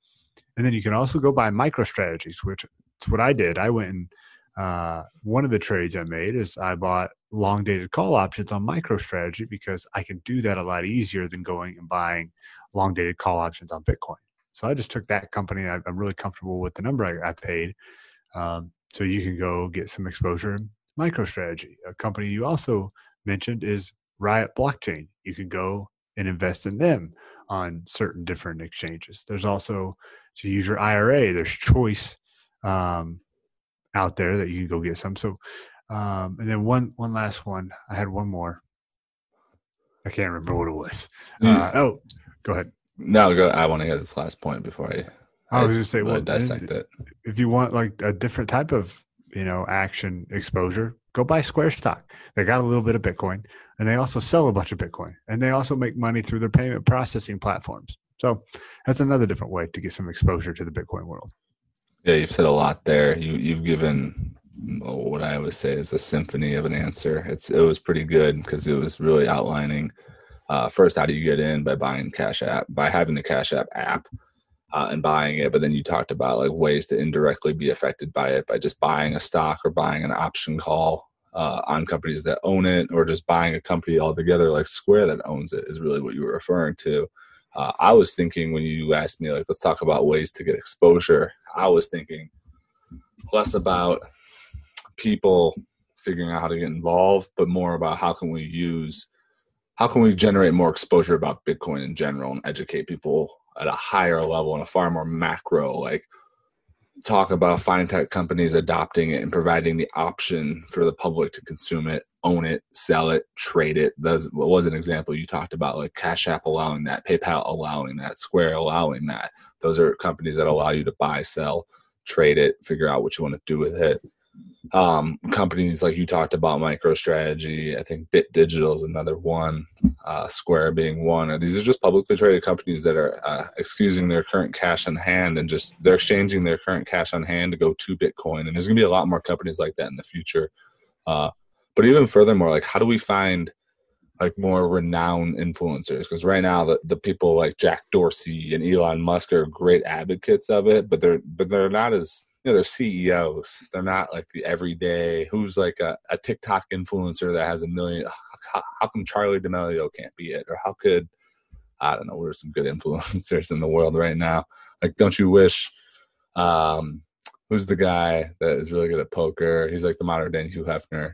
And then you can also go buy MicroStrategies, which is what I did. I went and uh, one of the trades I made is I bought long dated call options on MicroStrategy because I can do that a lot easier than going and buying long dated call options on Bitcoin. So I just took that company. I'm really comfortable with the number I, I paid. Um, so you can go get some exposure MicroStrategy. A company you also mentioned is Riot Blockchain. You can go and invest in them on certain different exchanges. There's also to use your IRA. There's choice um, out there that you can go get some. So um, and then one one last one. I had one more. I can't remember what it was. Uh, oh, go ahead. No, go. I want to get this last point before I. I, was just say, well, dissect it. If you want like a different type of you know action exposure, go buy Square stock. They got a little bit of Bitcoin, and they also sell a bunch of Bitcoin, and they also make money through their payment processing platforms. So that's another different way to get some exposure to the Bitcoin world. Yeah, you've said a lot there. You you've given what I would say is a symphony of an answer. It's it was pretty good because it was really outlining uh, first how do you get in by buying Cash App by having the Cash App app uh, and buying it, but then you talked about like ways to indirectly be affected by it by just buying a stock or buying an option call uh, on companies that own it, or just buying a company altogether like Square that owns it is really what you were referring to. Uh, I was thinking when you asked me like let's talk about ways to get exposure. I was thinking less about people figuring out how to get involved, but more about how can we use, how can we generate more exposure about Bitcoin in general and educate people at a higher level and a far more macro, like talk about fintech companies adopting it and providing the option for the public to consume it, own it, sell it, trade it. Those what was an example you talked about, like Cash App allowing that, PayPal allowing that, Square allowing that. Those are companies that allow you to buy, sell, trade it, figure out what you want to do with it um, companies like you talked about MicroStrategy. I think Bit Digital is another one. Uh, Square being one. These are just publicly traded companies that are uh, excusing their current cash on hand and just they're exchanging their current cash on hand to go to Bitcoin. And there's going to be a lot more companies like that in the future. Uh, but even furthermore, like how do we find like more renowned influencers? Because right now the, the people like Jack Dorsey and Elon Musk are great advocates of it, but they're but they're not as know they're CEOs. They're not like the everyday who's like a, a TikTok influencer that has a million. How, how, come Charli D'Amelio can't be it, or how could I don't know? There's some good influencers in the world right now. Like, don't you wish? Um, who's the guy that is really good at poker? He's like the modern day Hugh Hefner.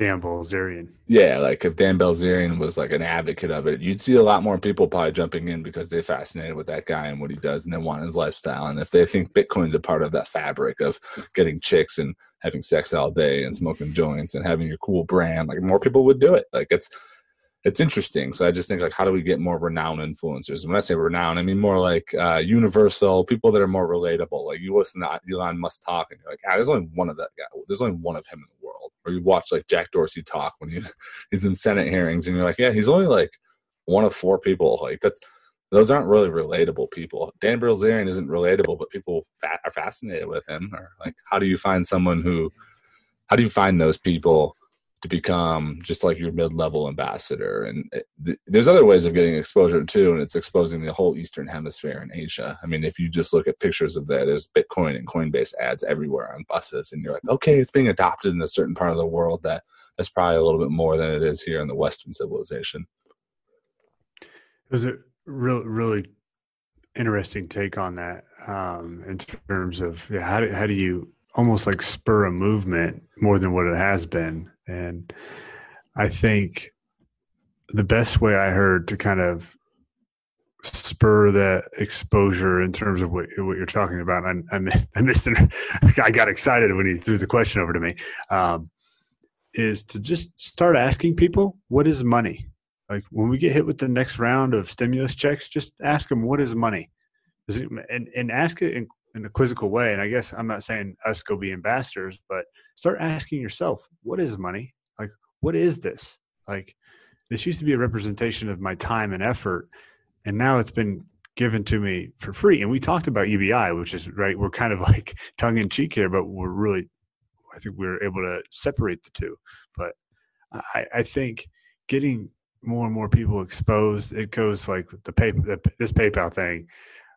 Dan Bilzerian. Yeah, like if Dan Bilzerian was like an advocate of it, you'd see a lot more people probably jumping in because they're fascinated with that guy and what he does and they want his lifestyle. And if they think Bitcoin's a part of that fabric of getting chicks and having sex all day and smoking joints and having your cool brand, like more people would do it. Like it's it's interesting. So I just think like, how do we get more renowned influencers? And when I say renowned, I mean more like uh, universal people that are more relatable. Like you listen to Elon Musk talk, and you're like, ah, there's only one of that guy. There's only one of him in the world. Or you watch like Jack Dorsey talk when he, he's in Senate hearings, and you're like, yeah, he's only like one of four people. Like that's those aren't really relatable people. Dan Bilzerian isn't relatable, but people are fascinated with him. Or like, how do you find someone who how do you find those people to become just like your mid-level ambassador. And it, th- there's other ways of getting exposure too and it's exposing the whole eastern hemisphere and asia. I mean if you just look at pictures of there there's bitcoin and coinbase ads everywhere on buses and you're like okay it's being adopted in a certain part of the world that is probably a little bit more than it is here in the western civilization. It was a real really interesting take on that um, in terms of yeah, how, do, how do you almost like spur a movement more than what it has been and I think the best way I heard to kind of spur that exposure in terms of what, what you're talking about. I, I, I missed it. I got excited when he threw the question over to me. Um, is to just start asking people, what is money? Like when we get hit with the next round of stimulus checks, just ask them, what is money? It, and, and ask it in, in a quizzical way. And I guess I'm not saying us go be ambassadors, but start asking yourself, what is money? Like, what is this? Like, this used to be a representation of my time and effort, and now it's been given to me for free. And we talked about UBI, which is right. We're kind of like tongue in cheek here, but we're really, I think we're able to separate the two. But I, I think getting more and more people exposed, it goes like the pay this PayPal thing.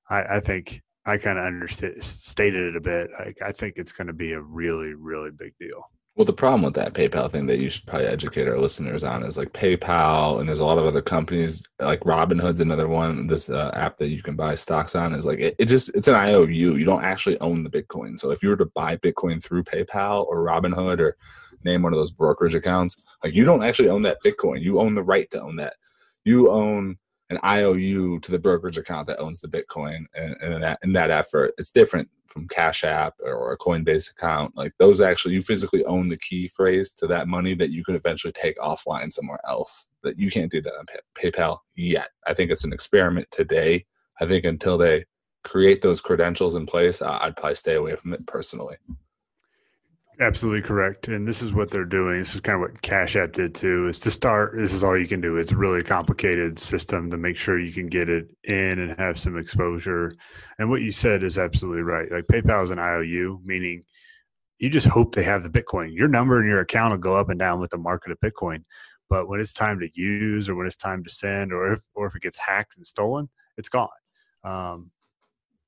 I, I think I kind of understated it a bit. I, I think it's going to be a really, really big deal. Well, the problem with that PayPal thing that you should probably educate our listeners on is like PayPal, and there's a lot of other companies like Robinhood's another one. This uh, app that you can buy stocks on is like it, it, just it's an IOU. You don't actually own the Bitcoin. So if you were to buy Bitcoin through PayPal or Robinhood or name one of those brokerage accounts, like you don't actually own that Bitcoin. You own the right to own that. You own an IOU to the brokerage account that owns the Bitcoin, and, and in, that, in that effort, it's different from Cash App or a Coinbase account. Like those, actually, you physically own the key phrase to that money that you could eventually take offline somewhere else. That you can't do that on Pay- PayPal yet. I think it's an experiment today. I think until they create those credentials in place, I'd probably stay away from it personally. Absolutely correct. And this is what they're doing. This is kind of what Cash App did too, is to start, this is all you can do. It's a really complicated system to make sure you can get it in and have some exposure. And what you said is absolutely right. Like PayPal is an IOU, meaning you just hope they have the Bitcoin. Your number and your account will go up and down with the market of Bitcoin. But when it's time to use or when it's time to send or if, or if it gets hacked and stolen, it's gone. Um,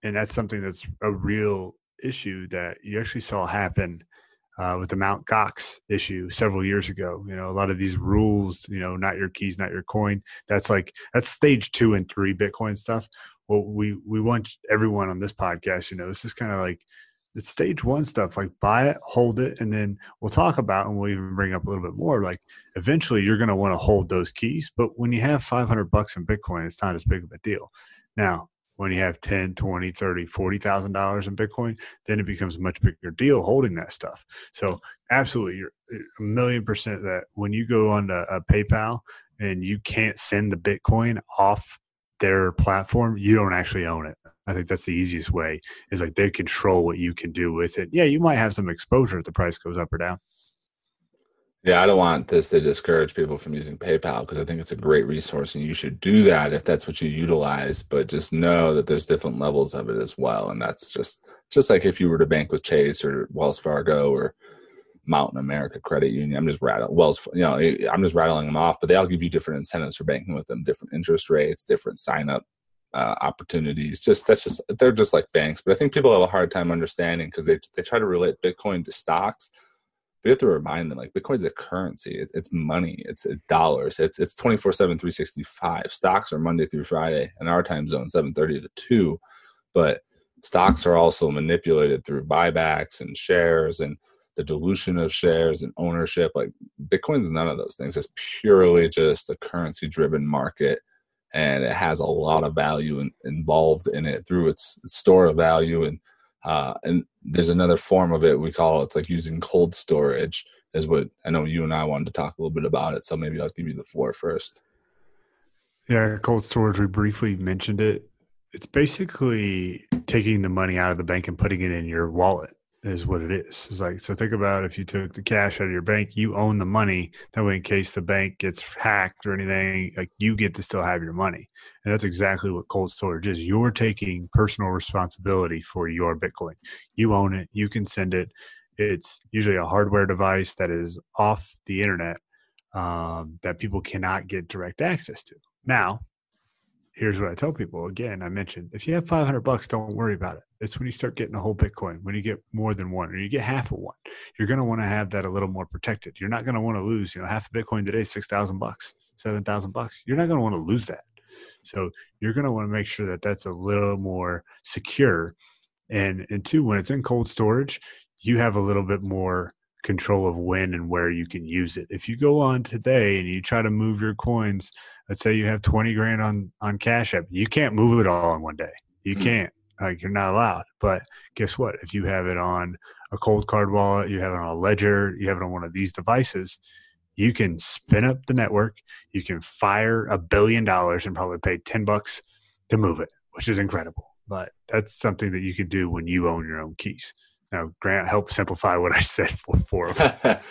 and that's something that's a real issue that you actually saw happen – uh, with the Mount Gox issue several years ago. You know, a lot of these rules, you know, not your keys, not your coin. That's like that's stage two and three Bitcoin stuff. Well, we we want everyone on this podcast. You know, this is kind of like it's stage one stuff. Like buy it, hold it, and then we'll talk about and we'll even bring up a little bit more. Like eventually, you're going to want to hold those keys. But when you have 500 bucks in Bitcoin, it's not as big of a deal. Now, when you have 10 20 30 40000 dollars in bitcoin then it becomes a much bigger deal holding that stuff. So absolutely you're a million percent that when you go on a, a uh, paypal and you can't send the bitcoin off their platform you don't actually own it. I think that's the easiest way is like they control what you can do with it. Yeah you might have some exposure if the price goes up or down yeah, I don't want this to discourage people from using PayPal because I think it's a great resource and you should do that if that's what you utilize. But just know that there's different levels of it as well. And that's just just like if you were to bank with Chase or Wells Fargo or Mountain America Credit Union. I'm just rattling Wells, you know, I'm just rattling them off, but they all give you different incentives for banking with them, different interest rates, different sign up uh, opportunities. Just that's just they're just like banks. But I think people have a hard time understanding because they they try to relate Bitcoin to stocks we have to remind them like Bitcoin's a currency. It's, it's money. It's it's dollars. It's it's 24 7 365. Stocks are Monday through Friday in our time zone 7:30 to 2. But stocks are also manipulated through buybacks and shares and the dilution of shares and ownership. Like Bitcoin's none of those things. It's purely just a currency driven market and it has a lot of value in, involved in it through its, its store of value and uh, and there's another form of it we call it's like using cold storage is what I know you and I wanted to talk a little bit about it. So maybe I'll give you the floor first. Yeah, cold storage. We briefly mentioned it. It's basically taking the money out of the bank and putting it in your wallet is what it is. It's like so. Think about if you took the cash out of your bank, you own the money. That way, in case the bank gets hacked or anything, like you get to still have your money. And that's exactly what cold storage is. You're taking personal responsibility for your Bitcoin. You own it. You can send it. it's usually a hardware device that is off the internet um, that people cannot get direct access to. Now, here's what I tell people again. I mentioned if you have 500 bucks, don't worry about it. It's when you start getting a whole Bitcoin, when you get more than one, or you get half of one, you're going to want to have that a little more protected. You're not going to want to lose, you know, half a Bitcoin today, 6,000 bucks, 7,000 bucks. You're not going to want to lose that. So you're going to want to make sure that that's a little more secure. And, and two, when it's in cold storage, you have a little bit more control of when and where you can use it. If you go on today and you try to move your coins, let's say you have 20 grand on on Cash App, you can't move it all in one day. You mm. can't. Like you're not allowed. But guess what? If you have it on a Coldcard wallet, you have it on a ledger, you have it on one of these devices, you can spin up the network, you can fire a billion dollars and probably pay 10 bucks to move it, which is incredible. But that's something that you could do when you own your own keys. Now, Grant, help simplify what I said for, for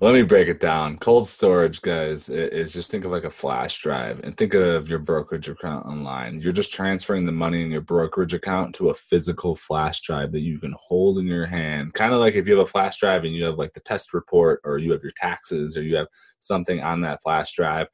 Let me break it down. Cold storage, guys, is just think of like a flash drive and think of your brokerage account online. You're just transferring the money in your brokerage account to a physical flash drive that you can hold in your hand. Kind of like if you have a flash drive and you have like the test report or you have your taxes or you have something on that flash drive,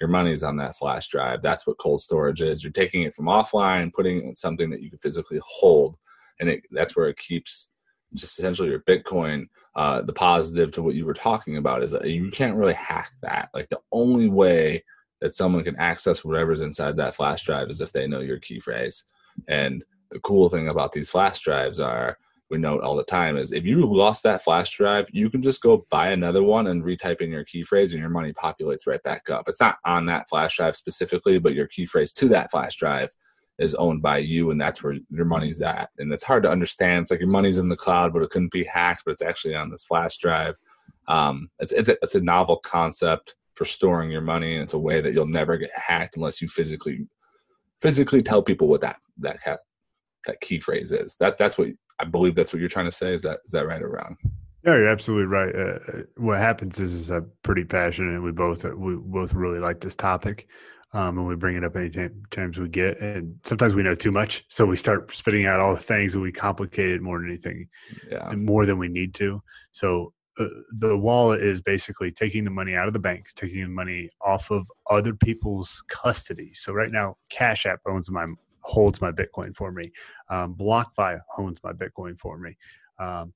your money's on that flash drive. That's what cold storage is. You're taking it from offline, putting it in something that you can physically hold, and it, that's where it keeps just essentially your Bitcoin. Uh, the positive to what you were talking about is that you can't really hack that. Like the only way that someone can access whatever's inside that flash drive is if they know your key phrase. And the cool thing about these flash drives are we note all the time is if you lost that flash drive, you can just go buy another one and retype in your key phrase and your money populates right back up. It's not on that flash drive specifically, but your key phrase to that flash drive is owned by you and that's where your money's at. And it's hard to understand. It's like your money's in the cloud but it couldn't be hacked but it's actually on this flash drive. Um, it's, it's, a, it's a novel concept for storing your money. And it's a way that you'll never get hacked unless you physically physically tell people what that that that key phrase is. That that's what i believe that's what you're trying to say. Is that is that right or wrong? Yeah, you're absolutely right. Uh, uh what happens is, is I'm pretty passionate, and we both we both really like this topic um, and we bring it up any times we get. And sometimes we know too much, so we start spitting out all the things, and we complicate it more than anything, yeah. and more than we need to. So uh, the wallet is basically taking the money out of the bank, taking the money off of other people's custody. So right now, Cash App owns my holds my Bitcoin for me. Um, BlockFi owns my Bitcoin for me. Um,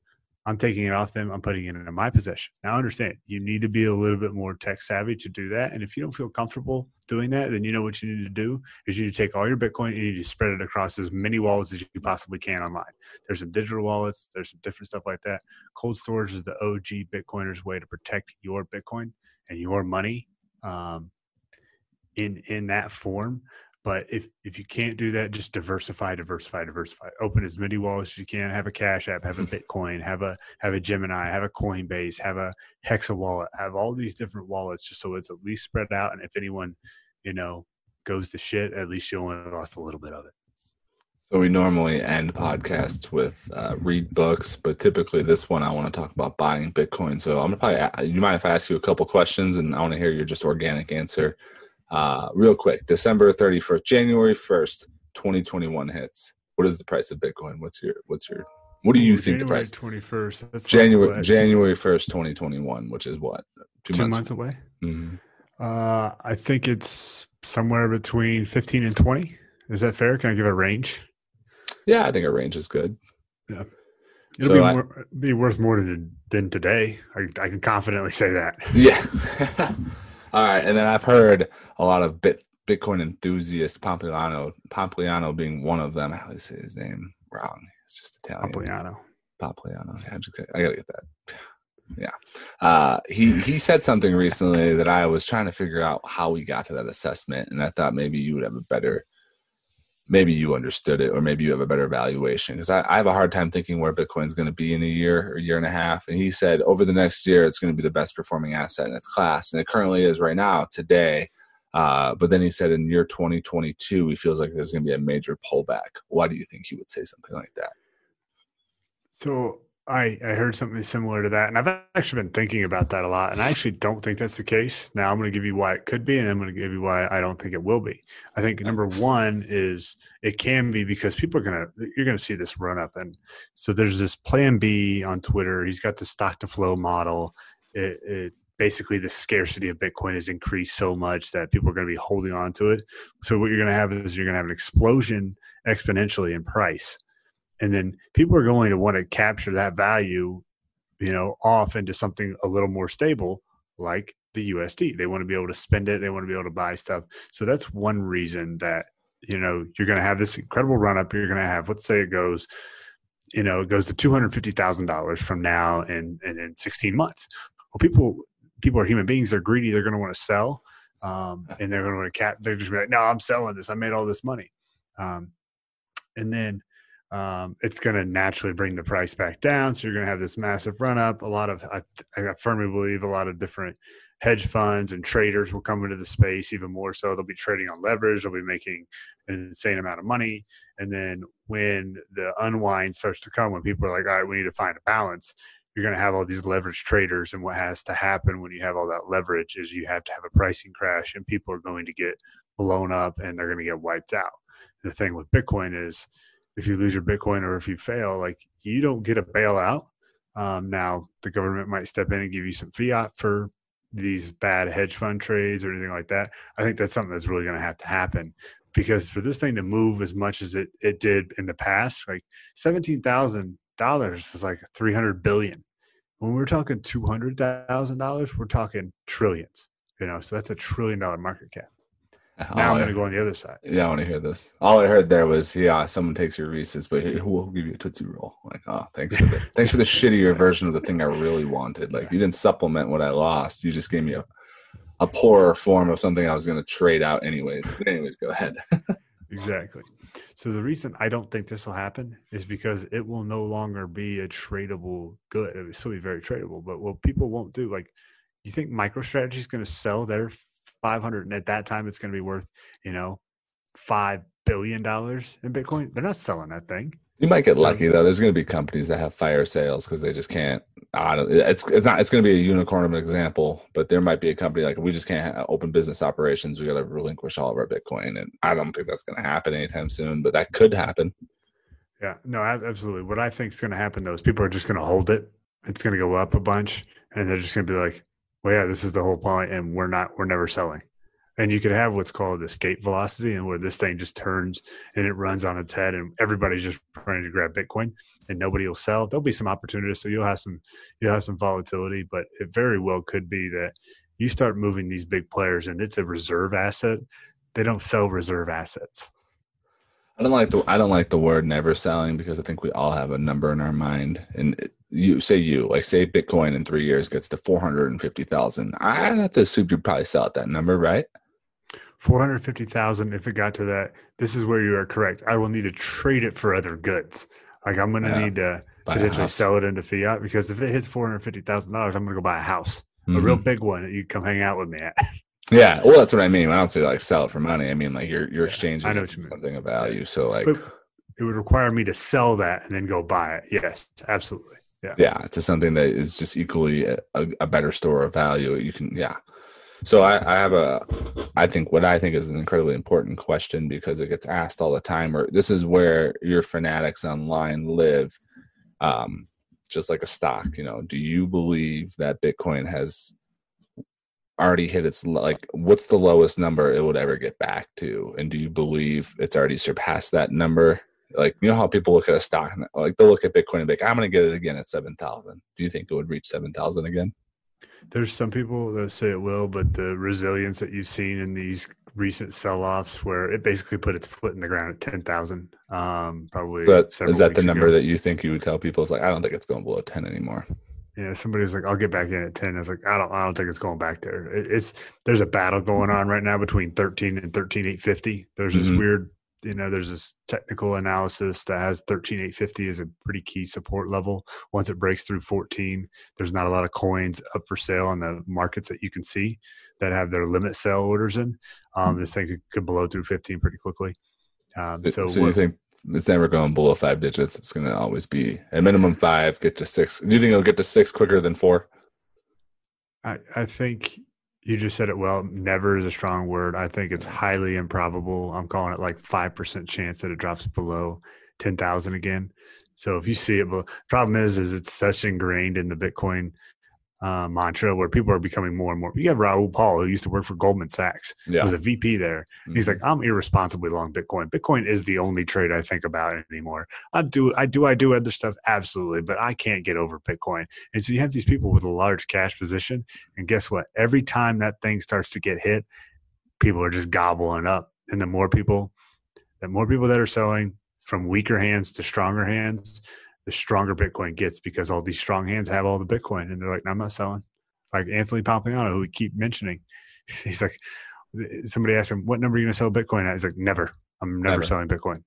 I'm taking it off them. I'm putting it in my possession. Now, understand you need to be a little bit more tech savvy to do that. And if you don't feel comfortable doing that, then you know what you need to do is you need to take all your Bitcoin and you need to spread it across as many wallets as you possibly can online. There's some digital wallets. There's some different stuff like that. Cold storage is the OG Bitcoiner's way to protect your Bitcoin and your money um, in in that form. But if if you can't do that, just diversify, diversify, diversify. Open as many wallets as you can. Have a Cash App, have a Bitcoin, have a have a Gemini, have a Coinbase, have a Hexa wallet, have all these different wallets, just so it's at least spread out. And if anyone, you know, goes to shit, at least you only lost a little bit of it. So we normally end podcasts with uh, read books, but typically this one I want to talk about buying Bitcoin. So I'm gonna probably you mind if I ask you a couple questions, and I want to hear your just organic answer. Uh, real quick, December 31st, January 1st, 2021 hits. What is the price of Bitcoin? What's your, what's your, what do you think January the price? 21st. That's January, like January 1st, 2021, which is what? Two, Two months, months, away? Mm-hmm. Uh, I think it's somewhere between 15 and 20. Is that fair? Can I give a range? Yeah, I think a range is good. Yeah. It'll so be, more, I, be worth more than, than today. I, I can confidently say that. Yeah. All right, and then I've heard a lot of Bit, Bitcoin enthusiasts, Pompliano, Pompliano being one of them. How do you say his name wrong? It's just Italian. Pompliano. Pompliano. I gotta get that. Yeah, uh, he he said something recently that I was trying to figure out how we got to that assessment, and I thought maybe you would have a better maybe you understood it or maybe you have a better valuation. Because I, I, have a hard time thinking where bitcoin's going to be in a year or year and a half. And he said over the next year it's going to be the best performing asset in its class. And it currently is right now today. Uh, but then he said in year 2022 he feels like there's going to be a major pullback. Why do you think he would say something like that? So I, I heard something similar to that, and I've actually been thinking about that a lot. And I actually don't think that's the case. Now I'm going to give you why it could be, and I'm going to give you why I don't think it will be. I think number one is it can be because people are going to you're going to see this run up, and so there's this Plan B on Twitter. He's got the stock to flow model. It, it basically the scarcity of Bitcoin has increased so much that people are going to be holding on to it. So what you're going to have is you're going to have an explosion exponentially in price and then people are going to want to capture that value you know off into something a little more stable like the USD they want to be able to spend it they want to be able to buy stuff. So that's one reason that you know you're going to have this incredible run up you're going to have let's say it goes you know it goes to $250,000 from now and and in 16 months. Well people people are human beings they're greedy they're going to want to sell um, and they're going to want to cap they're just be like no i'm selling this i made all this money. Um, and then um, it's going to naturally bring the price back down. So you're going to have this massive run up. A lot of, I, I firmly believe, a lot of different hedge funds and traders will come into the space even more so. They'll be trading on leverage. They'll be making an insane amount of money. And then when the unwind starts to come, when people are like, all right, we need to find a balance, you're going to have all these leverage traders. And what has to happen when you have all that leverage is you have to have a pricing crash and people are going to get blown up and they're going to get wiped out. The thing with Bitcoin is, if you lose your Bitcoin or if you fail, like you don't get a bailout. Um, now the government might step in and give you some fiat for these bad hedge fund trades or anything like that. I think that's something that's really going to have to happen because for this thing to move as much as it, it did in the past, like seventeen thousand dollars was like three hundred billion. When we're talking two hundred thousand dollars, we're talking trillions. You know, so that's a trillion dollar market cap. Now I'm going to go on the other side. Yeah, I want to hear this. All I heard there was, yeah, someone takes your Reese's, but we'll give you a Tootsie Roll. Like, oh, thanks for the thanks for the shittier version of the thing I really wanted. Like, you didn't supplement what I lost. You just gave me a a poorer form of something I was going to trade out anyways. But anyways, go ahead. exactly. So the reason I don't think this will happen is because it will no longer be a tradable good. It will still be very tradable, but what people won't do, like, you think MicroStrategy is going to sell their 500 and at that time it's going to be worth you know five billion dollars in bitcoin. They're not selling that thing. You might get so, lucky though. There's going to be companies that have fire sales because they just can't I don't, it's it's not it's going to be a unicorn of an example but there might be a company like we just can't open business operations. We got to relinquish all of our bitcoin and i don't think that's going to happen anytime soon but that could happen. Yeah. No absolutely. What i think is going to happen though is people are just going to hold it. It's going to go up a bunch and they're just going to be like well, yeah, this is the whole point, and we're not, we're never selling. And you could have what's called escape velocity, and where this thing just turns and it runs on its head, and everybody's just trying to grab Bitcoin, and nobody will sell. There'll be some opportunities, so you'll have some, you'll have some volatility, but it very well could be that you start moving these big players, and it's a reserve asset. They don't sell reserve assets. I don't like the I don't like the word never selling because I think we all have a number in our mind, and you say you like say Bitcoin in three years gets to four hundred and fifty thousand. I have to assume you'd probably sell at that number, right? Four hundred fifty thousand. If it got to that, this is where you are correct. I will need to trade it for other goods. Like I'm going to yeah. need to buy potentially sell it into fiat because if it hits four hundred fifty thousand dollars, I'm going to go buy a house, mm-hmm. a real big one that you come hang out with me at. yeah, well, that's what I mean. I don't say like sell it for money. I mean like you're you're exchanging what you something of value. So like. But it would require me to sell that and then go buy it. Yes, absolutely. Yeah. Yeah. To something that is just equally a, a better store of value. You can, yeah. So I, I, have a, I think what I think is an incredibly important question because it gets asked all the time. Or this is where your fanatics online live, um, just like a stock. You know, do you believe that Bitcoin has already hit its like? What's the lowest number it would ever get back to? And do you believe it's already surpassed that number? Like you know how people look at a stock, and like they'll look at Bitcoin and be like, "I'm going to get it again at seven thousand. Do you think it would reach seven thousand again? There's some people that say it will, but the resilience that you've seen in these recent sell-offs, where it basically put its foot in the ground at ten thousand, um, probably. But is that the number ago. that you think you would tell people? It's like I don't think it's going below ten anymore. Yeah, somebody was like, "I'll get back in at 10. I was like, "I don't, I don't think it's going back there." It, it's there's a battle going on right now between thirteen and thirteen eight fifty. There's this mm-hmm. weird you know there's this technical analysis that has 13850 as a pretty key support level once it breaks through 14 there's not a lot of coins up for sale on the markets that you can see that have their limit sale orders in um, hmm. this thing could, could blow through 15 pretty quickly um, so, so you think it's never going below five digits. It's going to always be a minimum five, get to six. Do you think it'll get to six quicker than four? I, I think you just said it well. Never is a strong word. I think it's highly improbable. I'm calling it like 5% chance that it drops below 10,000 again. So if you see it, but problem is, is it's such ingrained in the Bitcoin uh, mantra where people are becoming more and more. You have Raoul Pal, who used to work for Goldman Sachs, yeah. was a VP there. Mm-hmm. He's like, I'm irresponsibly long Bitcoin. Bitcoin is the only trade I think about anymore. I do, I do, I do other stuff, absolutely, but I can't get over Bitcoin. And so you have these people with a large cash position, and guess what? Every time that thing starts to get hit, people are just gobbling up, and the more people, the more people that are selling from weaker hands to stronger hands the stronger Bitcoin gets because all these strong hands have all the Bitcoin, and they're like, no, "I'm not selling." Like Anthony Pompliano, who we keep mentioning, he's like, somebody asked him, "What number are you going to sell Bitcoin at?" He's like, "Never. I'm never, never. selling Bitcoin."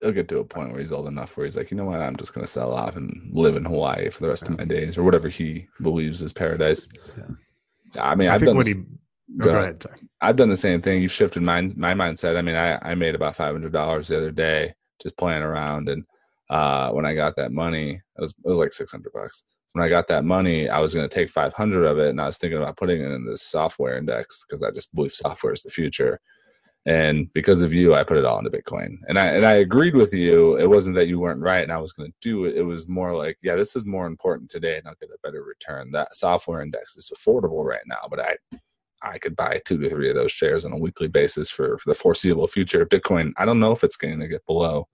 He'll get to a point where he's old enough where he's like, you know what, I'm just going to sell off and live in Hawaii for the rest yeah. of my days, or whatever he believes is paradise. Yeah. I mean, I have done. This, he, go, go ahead. Sorry. I've done the same thing. You've shifted my my mindset. I mean, I I made about five hundred dollars the other day just playing around and uh, when I got that money, it was, it was like 600 bucks. When I got that money, I was going to take 500 of it and I was thinking about putting it in this software index because I just believe software is the future. And because of you, I put it all into Bitcoin. And I, and I agreed with you. It wasn't that you weren't right and I was going to do it. It was more like, yeah, this is more important today and I'll get a better return. That software index is affordable right now, but I, I could buy two to three of those shares on a weekly basis for, for the foreseeable future. Bitcoin, I don't know if it's going to get below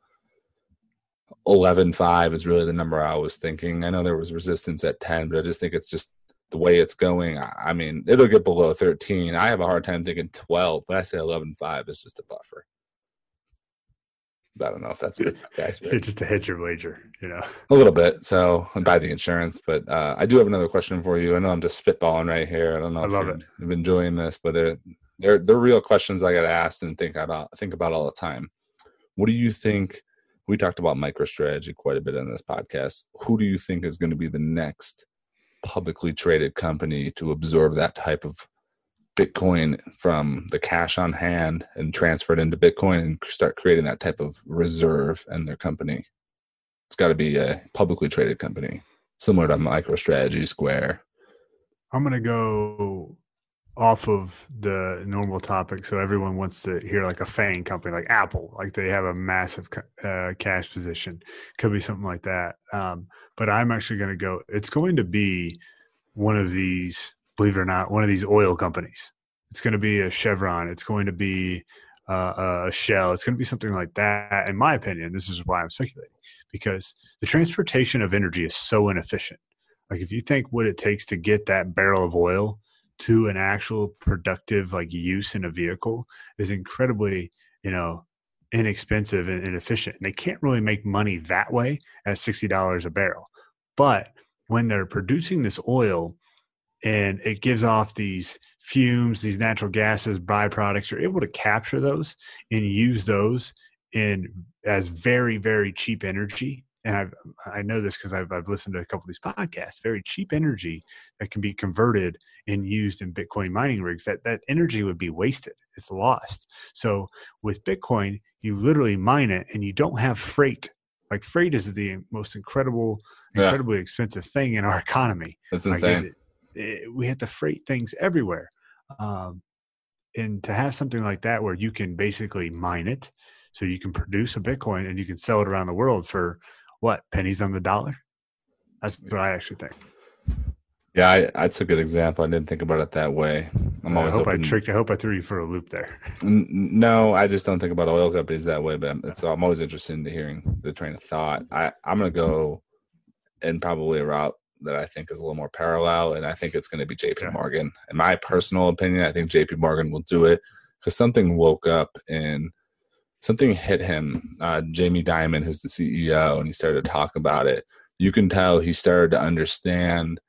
11.5 is really the number I was thinking. I know there was resistance at 10, but I just think it's just the way it's going. I mean, it'll get below 13. I have a hard time thinking 12, but I say 11.5 is just a buffer. I don't know if that's accurate. just to hedge your wager, you know, a little bit. So I buy the insurance, but uh, I do have another question for you. I know I'm just spitballing right here. I don't know. I love it. You've been enjoying this, but they're they're they're real questions I got asked and think about think about all the time. What do you think we talked about MicroStrategy quite a bit in this podcast. Who do you think is going to be the next publicly traded company to absorb that type of Bitcoin from the cash on hand and transfer it into Bitcoin and start creating that type of reserve in their company? It's got to be a publicly traded company, similar to MicroStrategy, Square. I'm going to go off of the normal topic. So everyone wants to hear like a FANG company, like Apple, like they have a massive uh, cash position. Could be something like that. Um, but I'm actually going to go. It's going to be one of these, believe it or not, one of these oil companies. It's going to be a Chevron. It's going to be uh, a Shell. It's going to be something like that. In my opinion, this is why I'm speculating because the transportation of energy is so inefficient. Like if you think what it takes to get that barrel of oil to an actual productive like use in a vehicle is incredibly you know inexpensive and, efficient and they can't really make money that way at $60 a barrel. But when they're producing this oil and it gives off these fumes these natural gases byproducts you're able to capture those and use those in as very very cheap energy and I've, I know this because I've, I've listened to a couple of these podcasts, very cheap energy that can be converted and used in Bitcoin mining rigs, that, that energy would be wasted. It's lost. So with Bitcoin, you literally mine it and you don't have freight. Like freight is the most incredible, incredibly yeah. expensive thing in our economy. That's insane. Like it, it, we have to freight things everywhere. Um, and to have something like that where you can basically mine it, so you can produce a Bitcoin and you can sell it around the world for what pennies on the dollar. That's what I actually think. Yeah, I, that's a good example. I didn't think about it that way. I'm always. I hope open. I tricked. I hope I threw you for a loop there. No, I just don't think about oil companies that way. But I'm, so I'm always interested in hearing the train of thought. I I'm gonna go in probably a route that I think is a little more parallel, and I think it's going to be J.P. Okay. Morgan. In my personal opinion, I think J.P. Morgan will do it because something woke up and something hit him. Uh, Jamie Dimon, who's the CEO, and he started to talk about it. You can tell he started to understand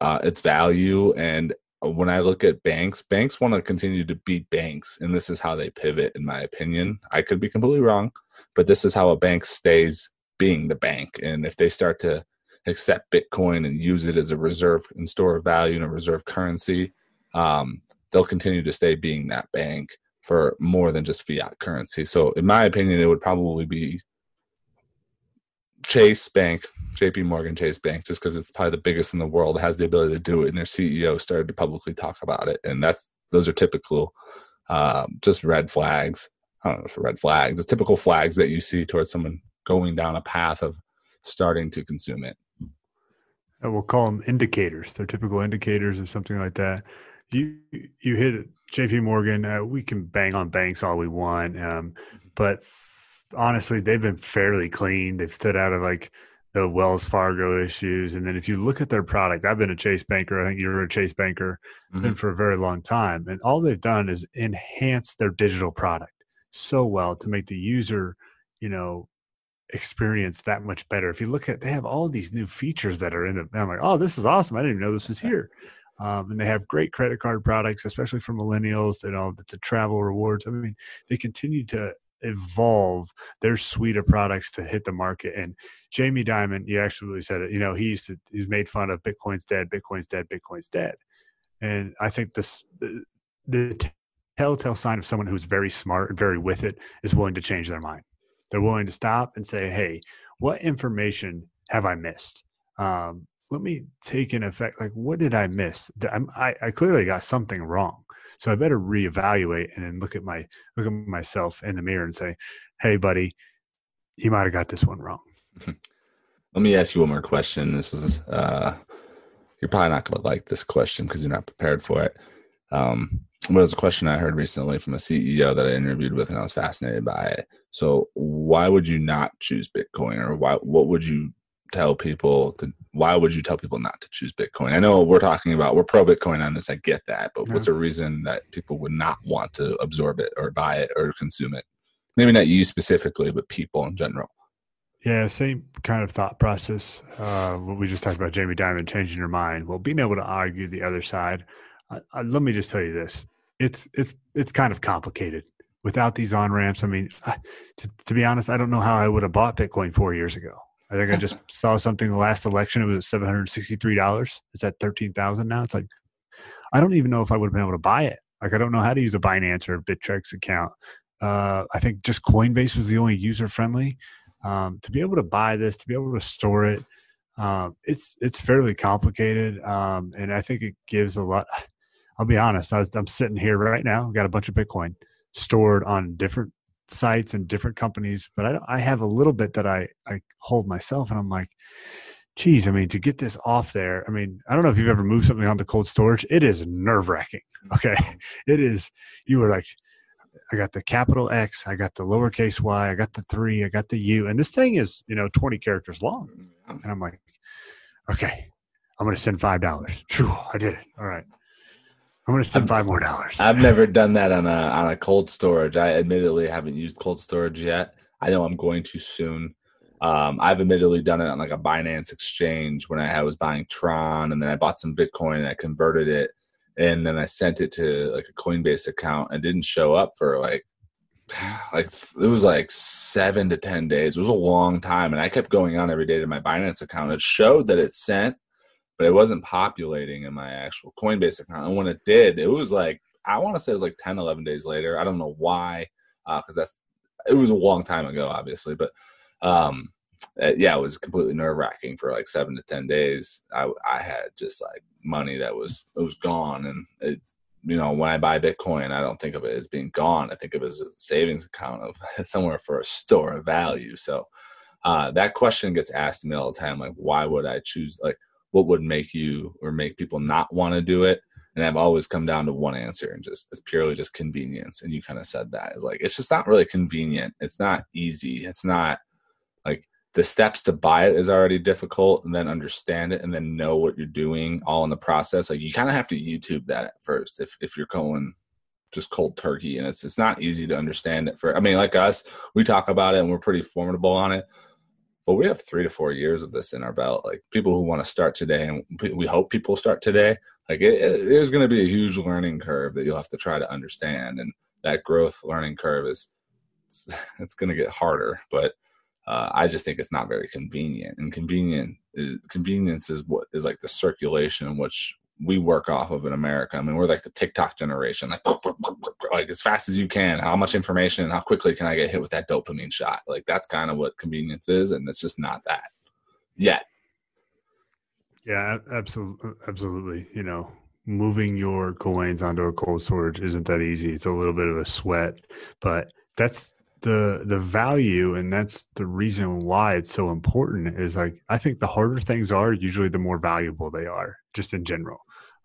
uh, its value. And when I look at banks, banks want to continue to beat banks, and this is how they pivot, in my opinion. I could be completely wrong, but this is how a bank stays being the bank. And if they start to accept Bitcoin and use it as a reserve and store of value and a reserve currency, um, they'll continue to stay being that bank for more than just fiat currency. So, in my opinion, it would probably be Chase Bank, JP Morgan Chase Bank, just because it's probably the biggest in the world, has the ability to do it, and their CEO started to publicly talk about it. And that's those are typical um, just red flags. I don't know if red flags, the typical flags that you see towards someone going down a path of starting to consume it. And we'll call them indicators. They're typical indicators or something like that. You you hit J.P. Morgan. Uh, we can bang on banks all we want, um, but honestly, they've been fairly clean. They've stood out of like the Wells Fargo issues. And then if you look at their product, I've been a Chase banker. I think you're a Chase banker, mm-hmm. been for a very long time. And all they've done is enhance their digital product so well to make the user, you know, experience that much better. If you look at, they have all these new features that are in it. I'm like, oh, this is awesome. I didn't even know this was here. Um, and they have great credit card products, especially for millennials. You know, the travel rewards. I mean, they continue to evolve their suite of products to hit the market. And Jamie Dimon, you actually said it. You know, he used to he's made fun of Bitcoin's dead, Bitcoin's dead, Bitcoin's dead. And I think this the, the telltale sign of someone who's very smart and very with it is willing to change their mind. They're willing to stop and say, "Hey, what information have I missed? Um, let me take an effect. Like, what did I miss? I, I clearly got something wrong." So I better reevaluate and then look at my look at myself in the mirror and say, "Hey, buddy, you might have got this one wrong." Let me ask you one more question. This is uh, you're probably not going to like this question because you're not prepared for it. Um, but it was a question I heard recently from a CEO that I interviewed with, and I was fascinated by it. So, why would you not choose Bitcoin, or why? What would you tell people to why would you tell people not to choose bitcoin? I know we're talking about we're pro bitcoin on this i get that but yeah. what's a reason that people would not want to absorb it or buy it or consume it? Maybe not you specifically but people in general. Yeah same kind of thought process uh, what we just talked about Jamie Dimon changing your mind well being able to argue the other side. Uh, uh, let me just tell you this it's it's it's kind of complicated without these on ramps. I mean to, to be honest i don't know how i would have bought bitcoin four years ago I think I just saw something the last election. It was seven hundred sixty-three dollars. It's at thirteen thousand now. It's like I don't even know if I would have been able to buy it. Like I don't know how to use a Binance or a Bittrex account. Uh, I think just Coinbase was the only user friendly. Um, to be able to buy this, to be able to store it, um, it's it's fairly complicated, um, and I think it gives a lot. I'll be honest. I am sitting here right now. Got a bunch of Bitcoin stored on different sites and different companies, but I, I have a little bit that I, I hold myself and I'm like, geez, I mean, to get this off there, I mean, I don't know if you've ever moved something onto cold storage. It is nerve wracking. Mm-hmm. Okay. It is, you were like, I got the capital X, I got the lowercase y, I got the three, I got the U, and this thing is, you know, 20 characters long. Mm-hmm. And I'm like, okay, I'm going to send $5. I did it. All right. I'm gonna spend five more dollars. I've never done that on a on a cold storage. I admittedly haven't used cold storage yet. I know I'm going to soon. Um, I've admittedly done it on like a Binance exchange when I was buying Tron, and then I bought some Bitcoin and I converted it, and then I sent it to like a Coinbase account and didn't show up for like like it was like seven to ten days. It was a long time, and I kept going on every day to my Binance account. It showed that it sent, but it wasn't populating in my actual Coinbase account. And when it did, it was like I want to say it was like 10, 11 days later. I don't know why, because uh, that's it was a long time ago, obviously, but um, yeah, it was completely nerve wracking for like seven to ten days. I I had just like money that was it was gone, and it, you know when I buy Bitcoin, I don't think of it as being gone. I think of it as a savings account of somewhere for a store of value. So uh, that question gets asked to me all the time, like why would I choose like what would make you or make people not want to do it. And i've always come down to one answer and just it's purely just convenience. And you kind of said that. Is like it's just not really convenient. It's not easy. It's not like the steps to buy it is already difficult and then understand it and then know what you're doing all in the process. Like you kind of have to youtube that at first if if you're going just cold turkey and it's it's not easy to understand it for i mean like us we talk about it and we're pretty formidable on it but we have three to four years of this in our belt. Like people who want to start today, and we hope people start today. Like it, it, there's going to be a huge learning curve that you'll have to try to understand, and that growth learning curve is it's, it's going to get harder. But uh, I just think it's not very convenient, and convenient is, convenience is what is like the circulation in which we work off of in America. I mean, we're like the TikTok generation, like like as fast as you can. How much information how quickly can I get hit with that dopamine shot? Like that's kind of what convenience is, and it's just not that yet. Yeah, absolutely, absolutely. You know, moving your coins onto a cold storage isn't that easy. It's a little bit of a sweat, but that's the the value and that's the reason why it's so important is like I think the harder things are usually the more valuable they are just in general.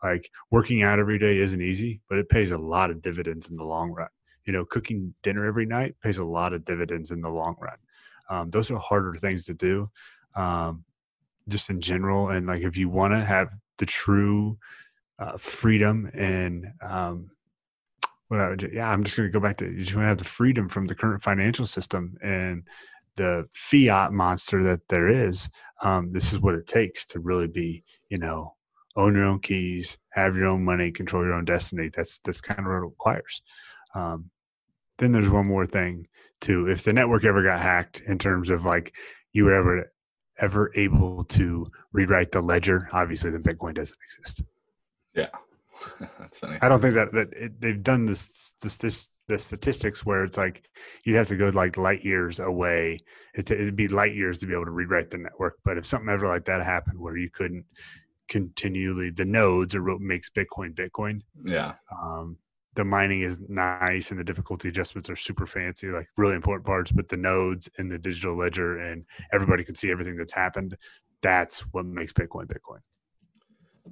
Like working out every day isn't easy, but it pays a lot of dividends in the long run. You know, cooking dinner every night pays a lot of dividends in the long run. Um, those are harder things to do, um, just in general. And like, if you want to have the true uh, freedom and um, what I would, yeah, I'm just going to go back to you just want to have the freedom from the current financial system and the fiat monster that there is. Um, this is what it takes to really be, you know, own your own keys, have your own money, control your own destiny. That's that's kind of what it requires. Um, then there's one more thing too. If the network ever got hacked, in terms of like you were ever ever able to rewrite the ledger, obviously then Bitcoin doesn't exist. Yeah, that's funny. I don't think that that it, they've done this, this this the statistics where it's like you have to go like light years away. It, it'd be light years to be able to rewrite the network. But if something ever like that happened where you couldn't continually the nodes are what makes Bitcoin Bitcoin. Yeah. Um, the mining is nice and the difficulty adjustments are super fancy, like really important parts. But the nodes and the digital ledger and everybody can see everything that's happened. That's what makes Bitcoin Bitcoin.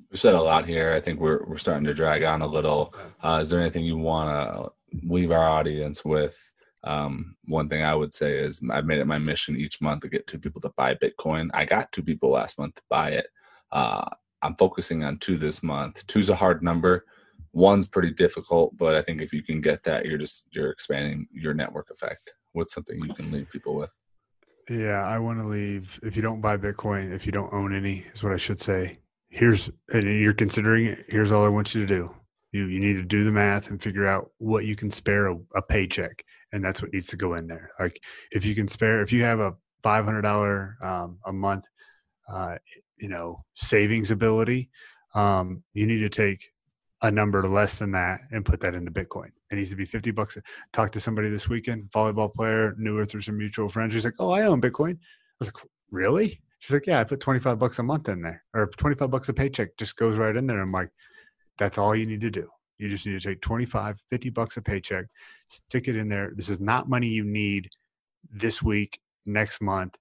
We've said a lot here. I think we're we're starting to drag on a little. Uh, is there anything you want to leave our audience with? Um, one thing I would say is I've made it my mission each month to get two people to buy Bitcoin. I got two people last month to buy it. Uh, I'm focusing on two this month. Two's a hard number. One's pretty difficult, but I think if you can get that, you're just you're expanding your network effect. What's something you can leave people with? Yeah, I want to leave. If you don't buy Bitcoin, if you don't own any, is what I should say. Here's and you're considering it. Here's all I want you to do. You you need to do the math and figure out what you can spare a, a paycheck, and that's what needs to go in there. Like if you can spare, if you have a five hundred dollar um, a month uh, you know savings ability um, you need to take a number less than that and put that into bitcoin. It needs to be 50 bucks. Talk to somebody this weekend volleyball player knew her through some mutual friends. She's like oh i own bitcoin. I was like really? She's like yeah i put 25 bucks a month in there or 25 bucks a paycheck just goes right in there. I'm like that's all you need to do. You just need to take 25 50 bucks a paycheck stick it in there. This is not money you need this week next month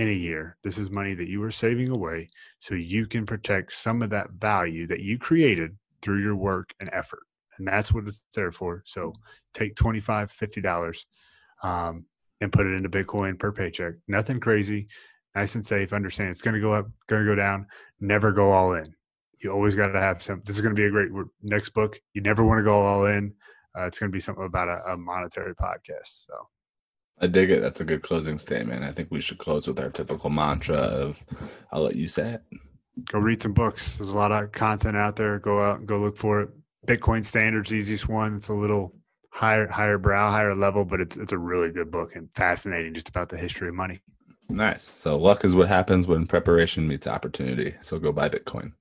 in a year. This is money that you are saving away so you can protect some of that value that you created through your work and effort. And that's what it's there for. So take 25 $50 um, and put it into Bitcoin per paycheck. Nothing crazy, nice and safe. Understand it's going to go up, going to go down. Never go all in. You always got to have some. This is going to be a great next book. You never want to go all in. Uh, it's going to be something about a, a monetary podcast. So I dig it. That's a good closing statement. I think we should close with our typical mantra of I'll let you say it. Go read some books. There's a lot of content out there. Go out and go look for it. Bitcoin Standards, easiest one. It's a little higher higher brow, higher level, but it's it's a really good book and fascinating just about the history of money. Nice. So luck is what happens when preparation meets opportunity. So go buy Bitcoin.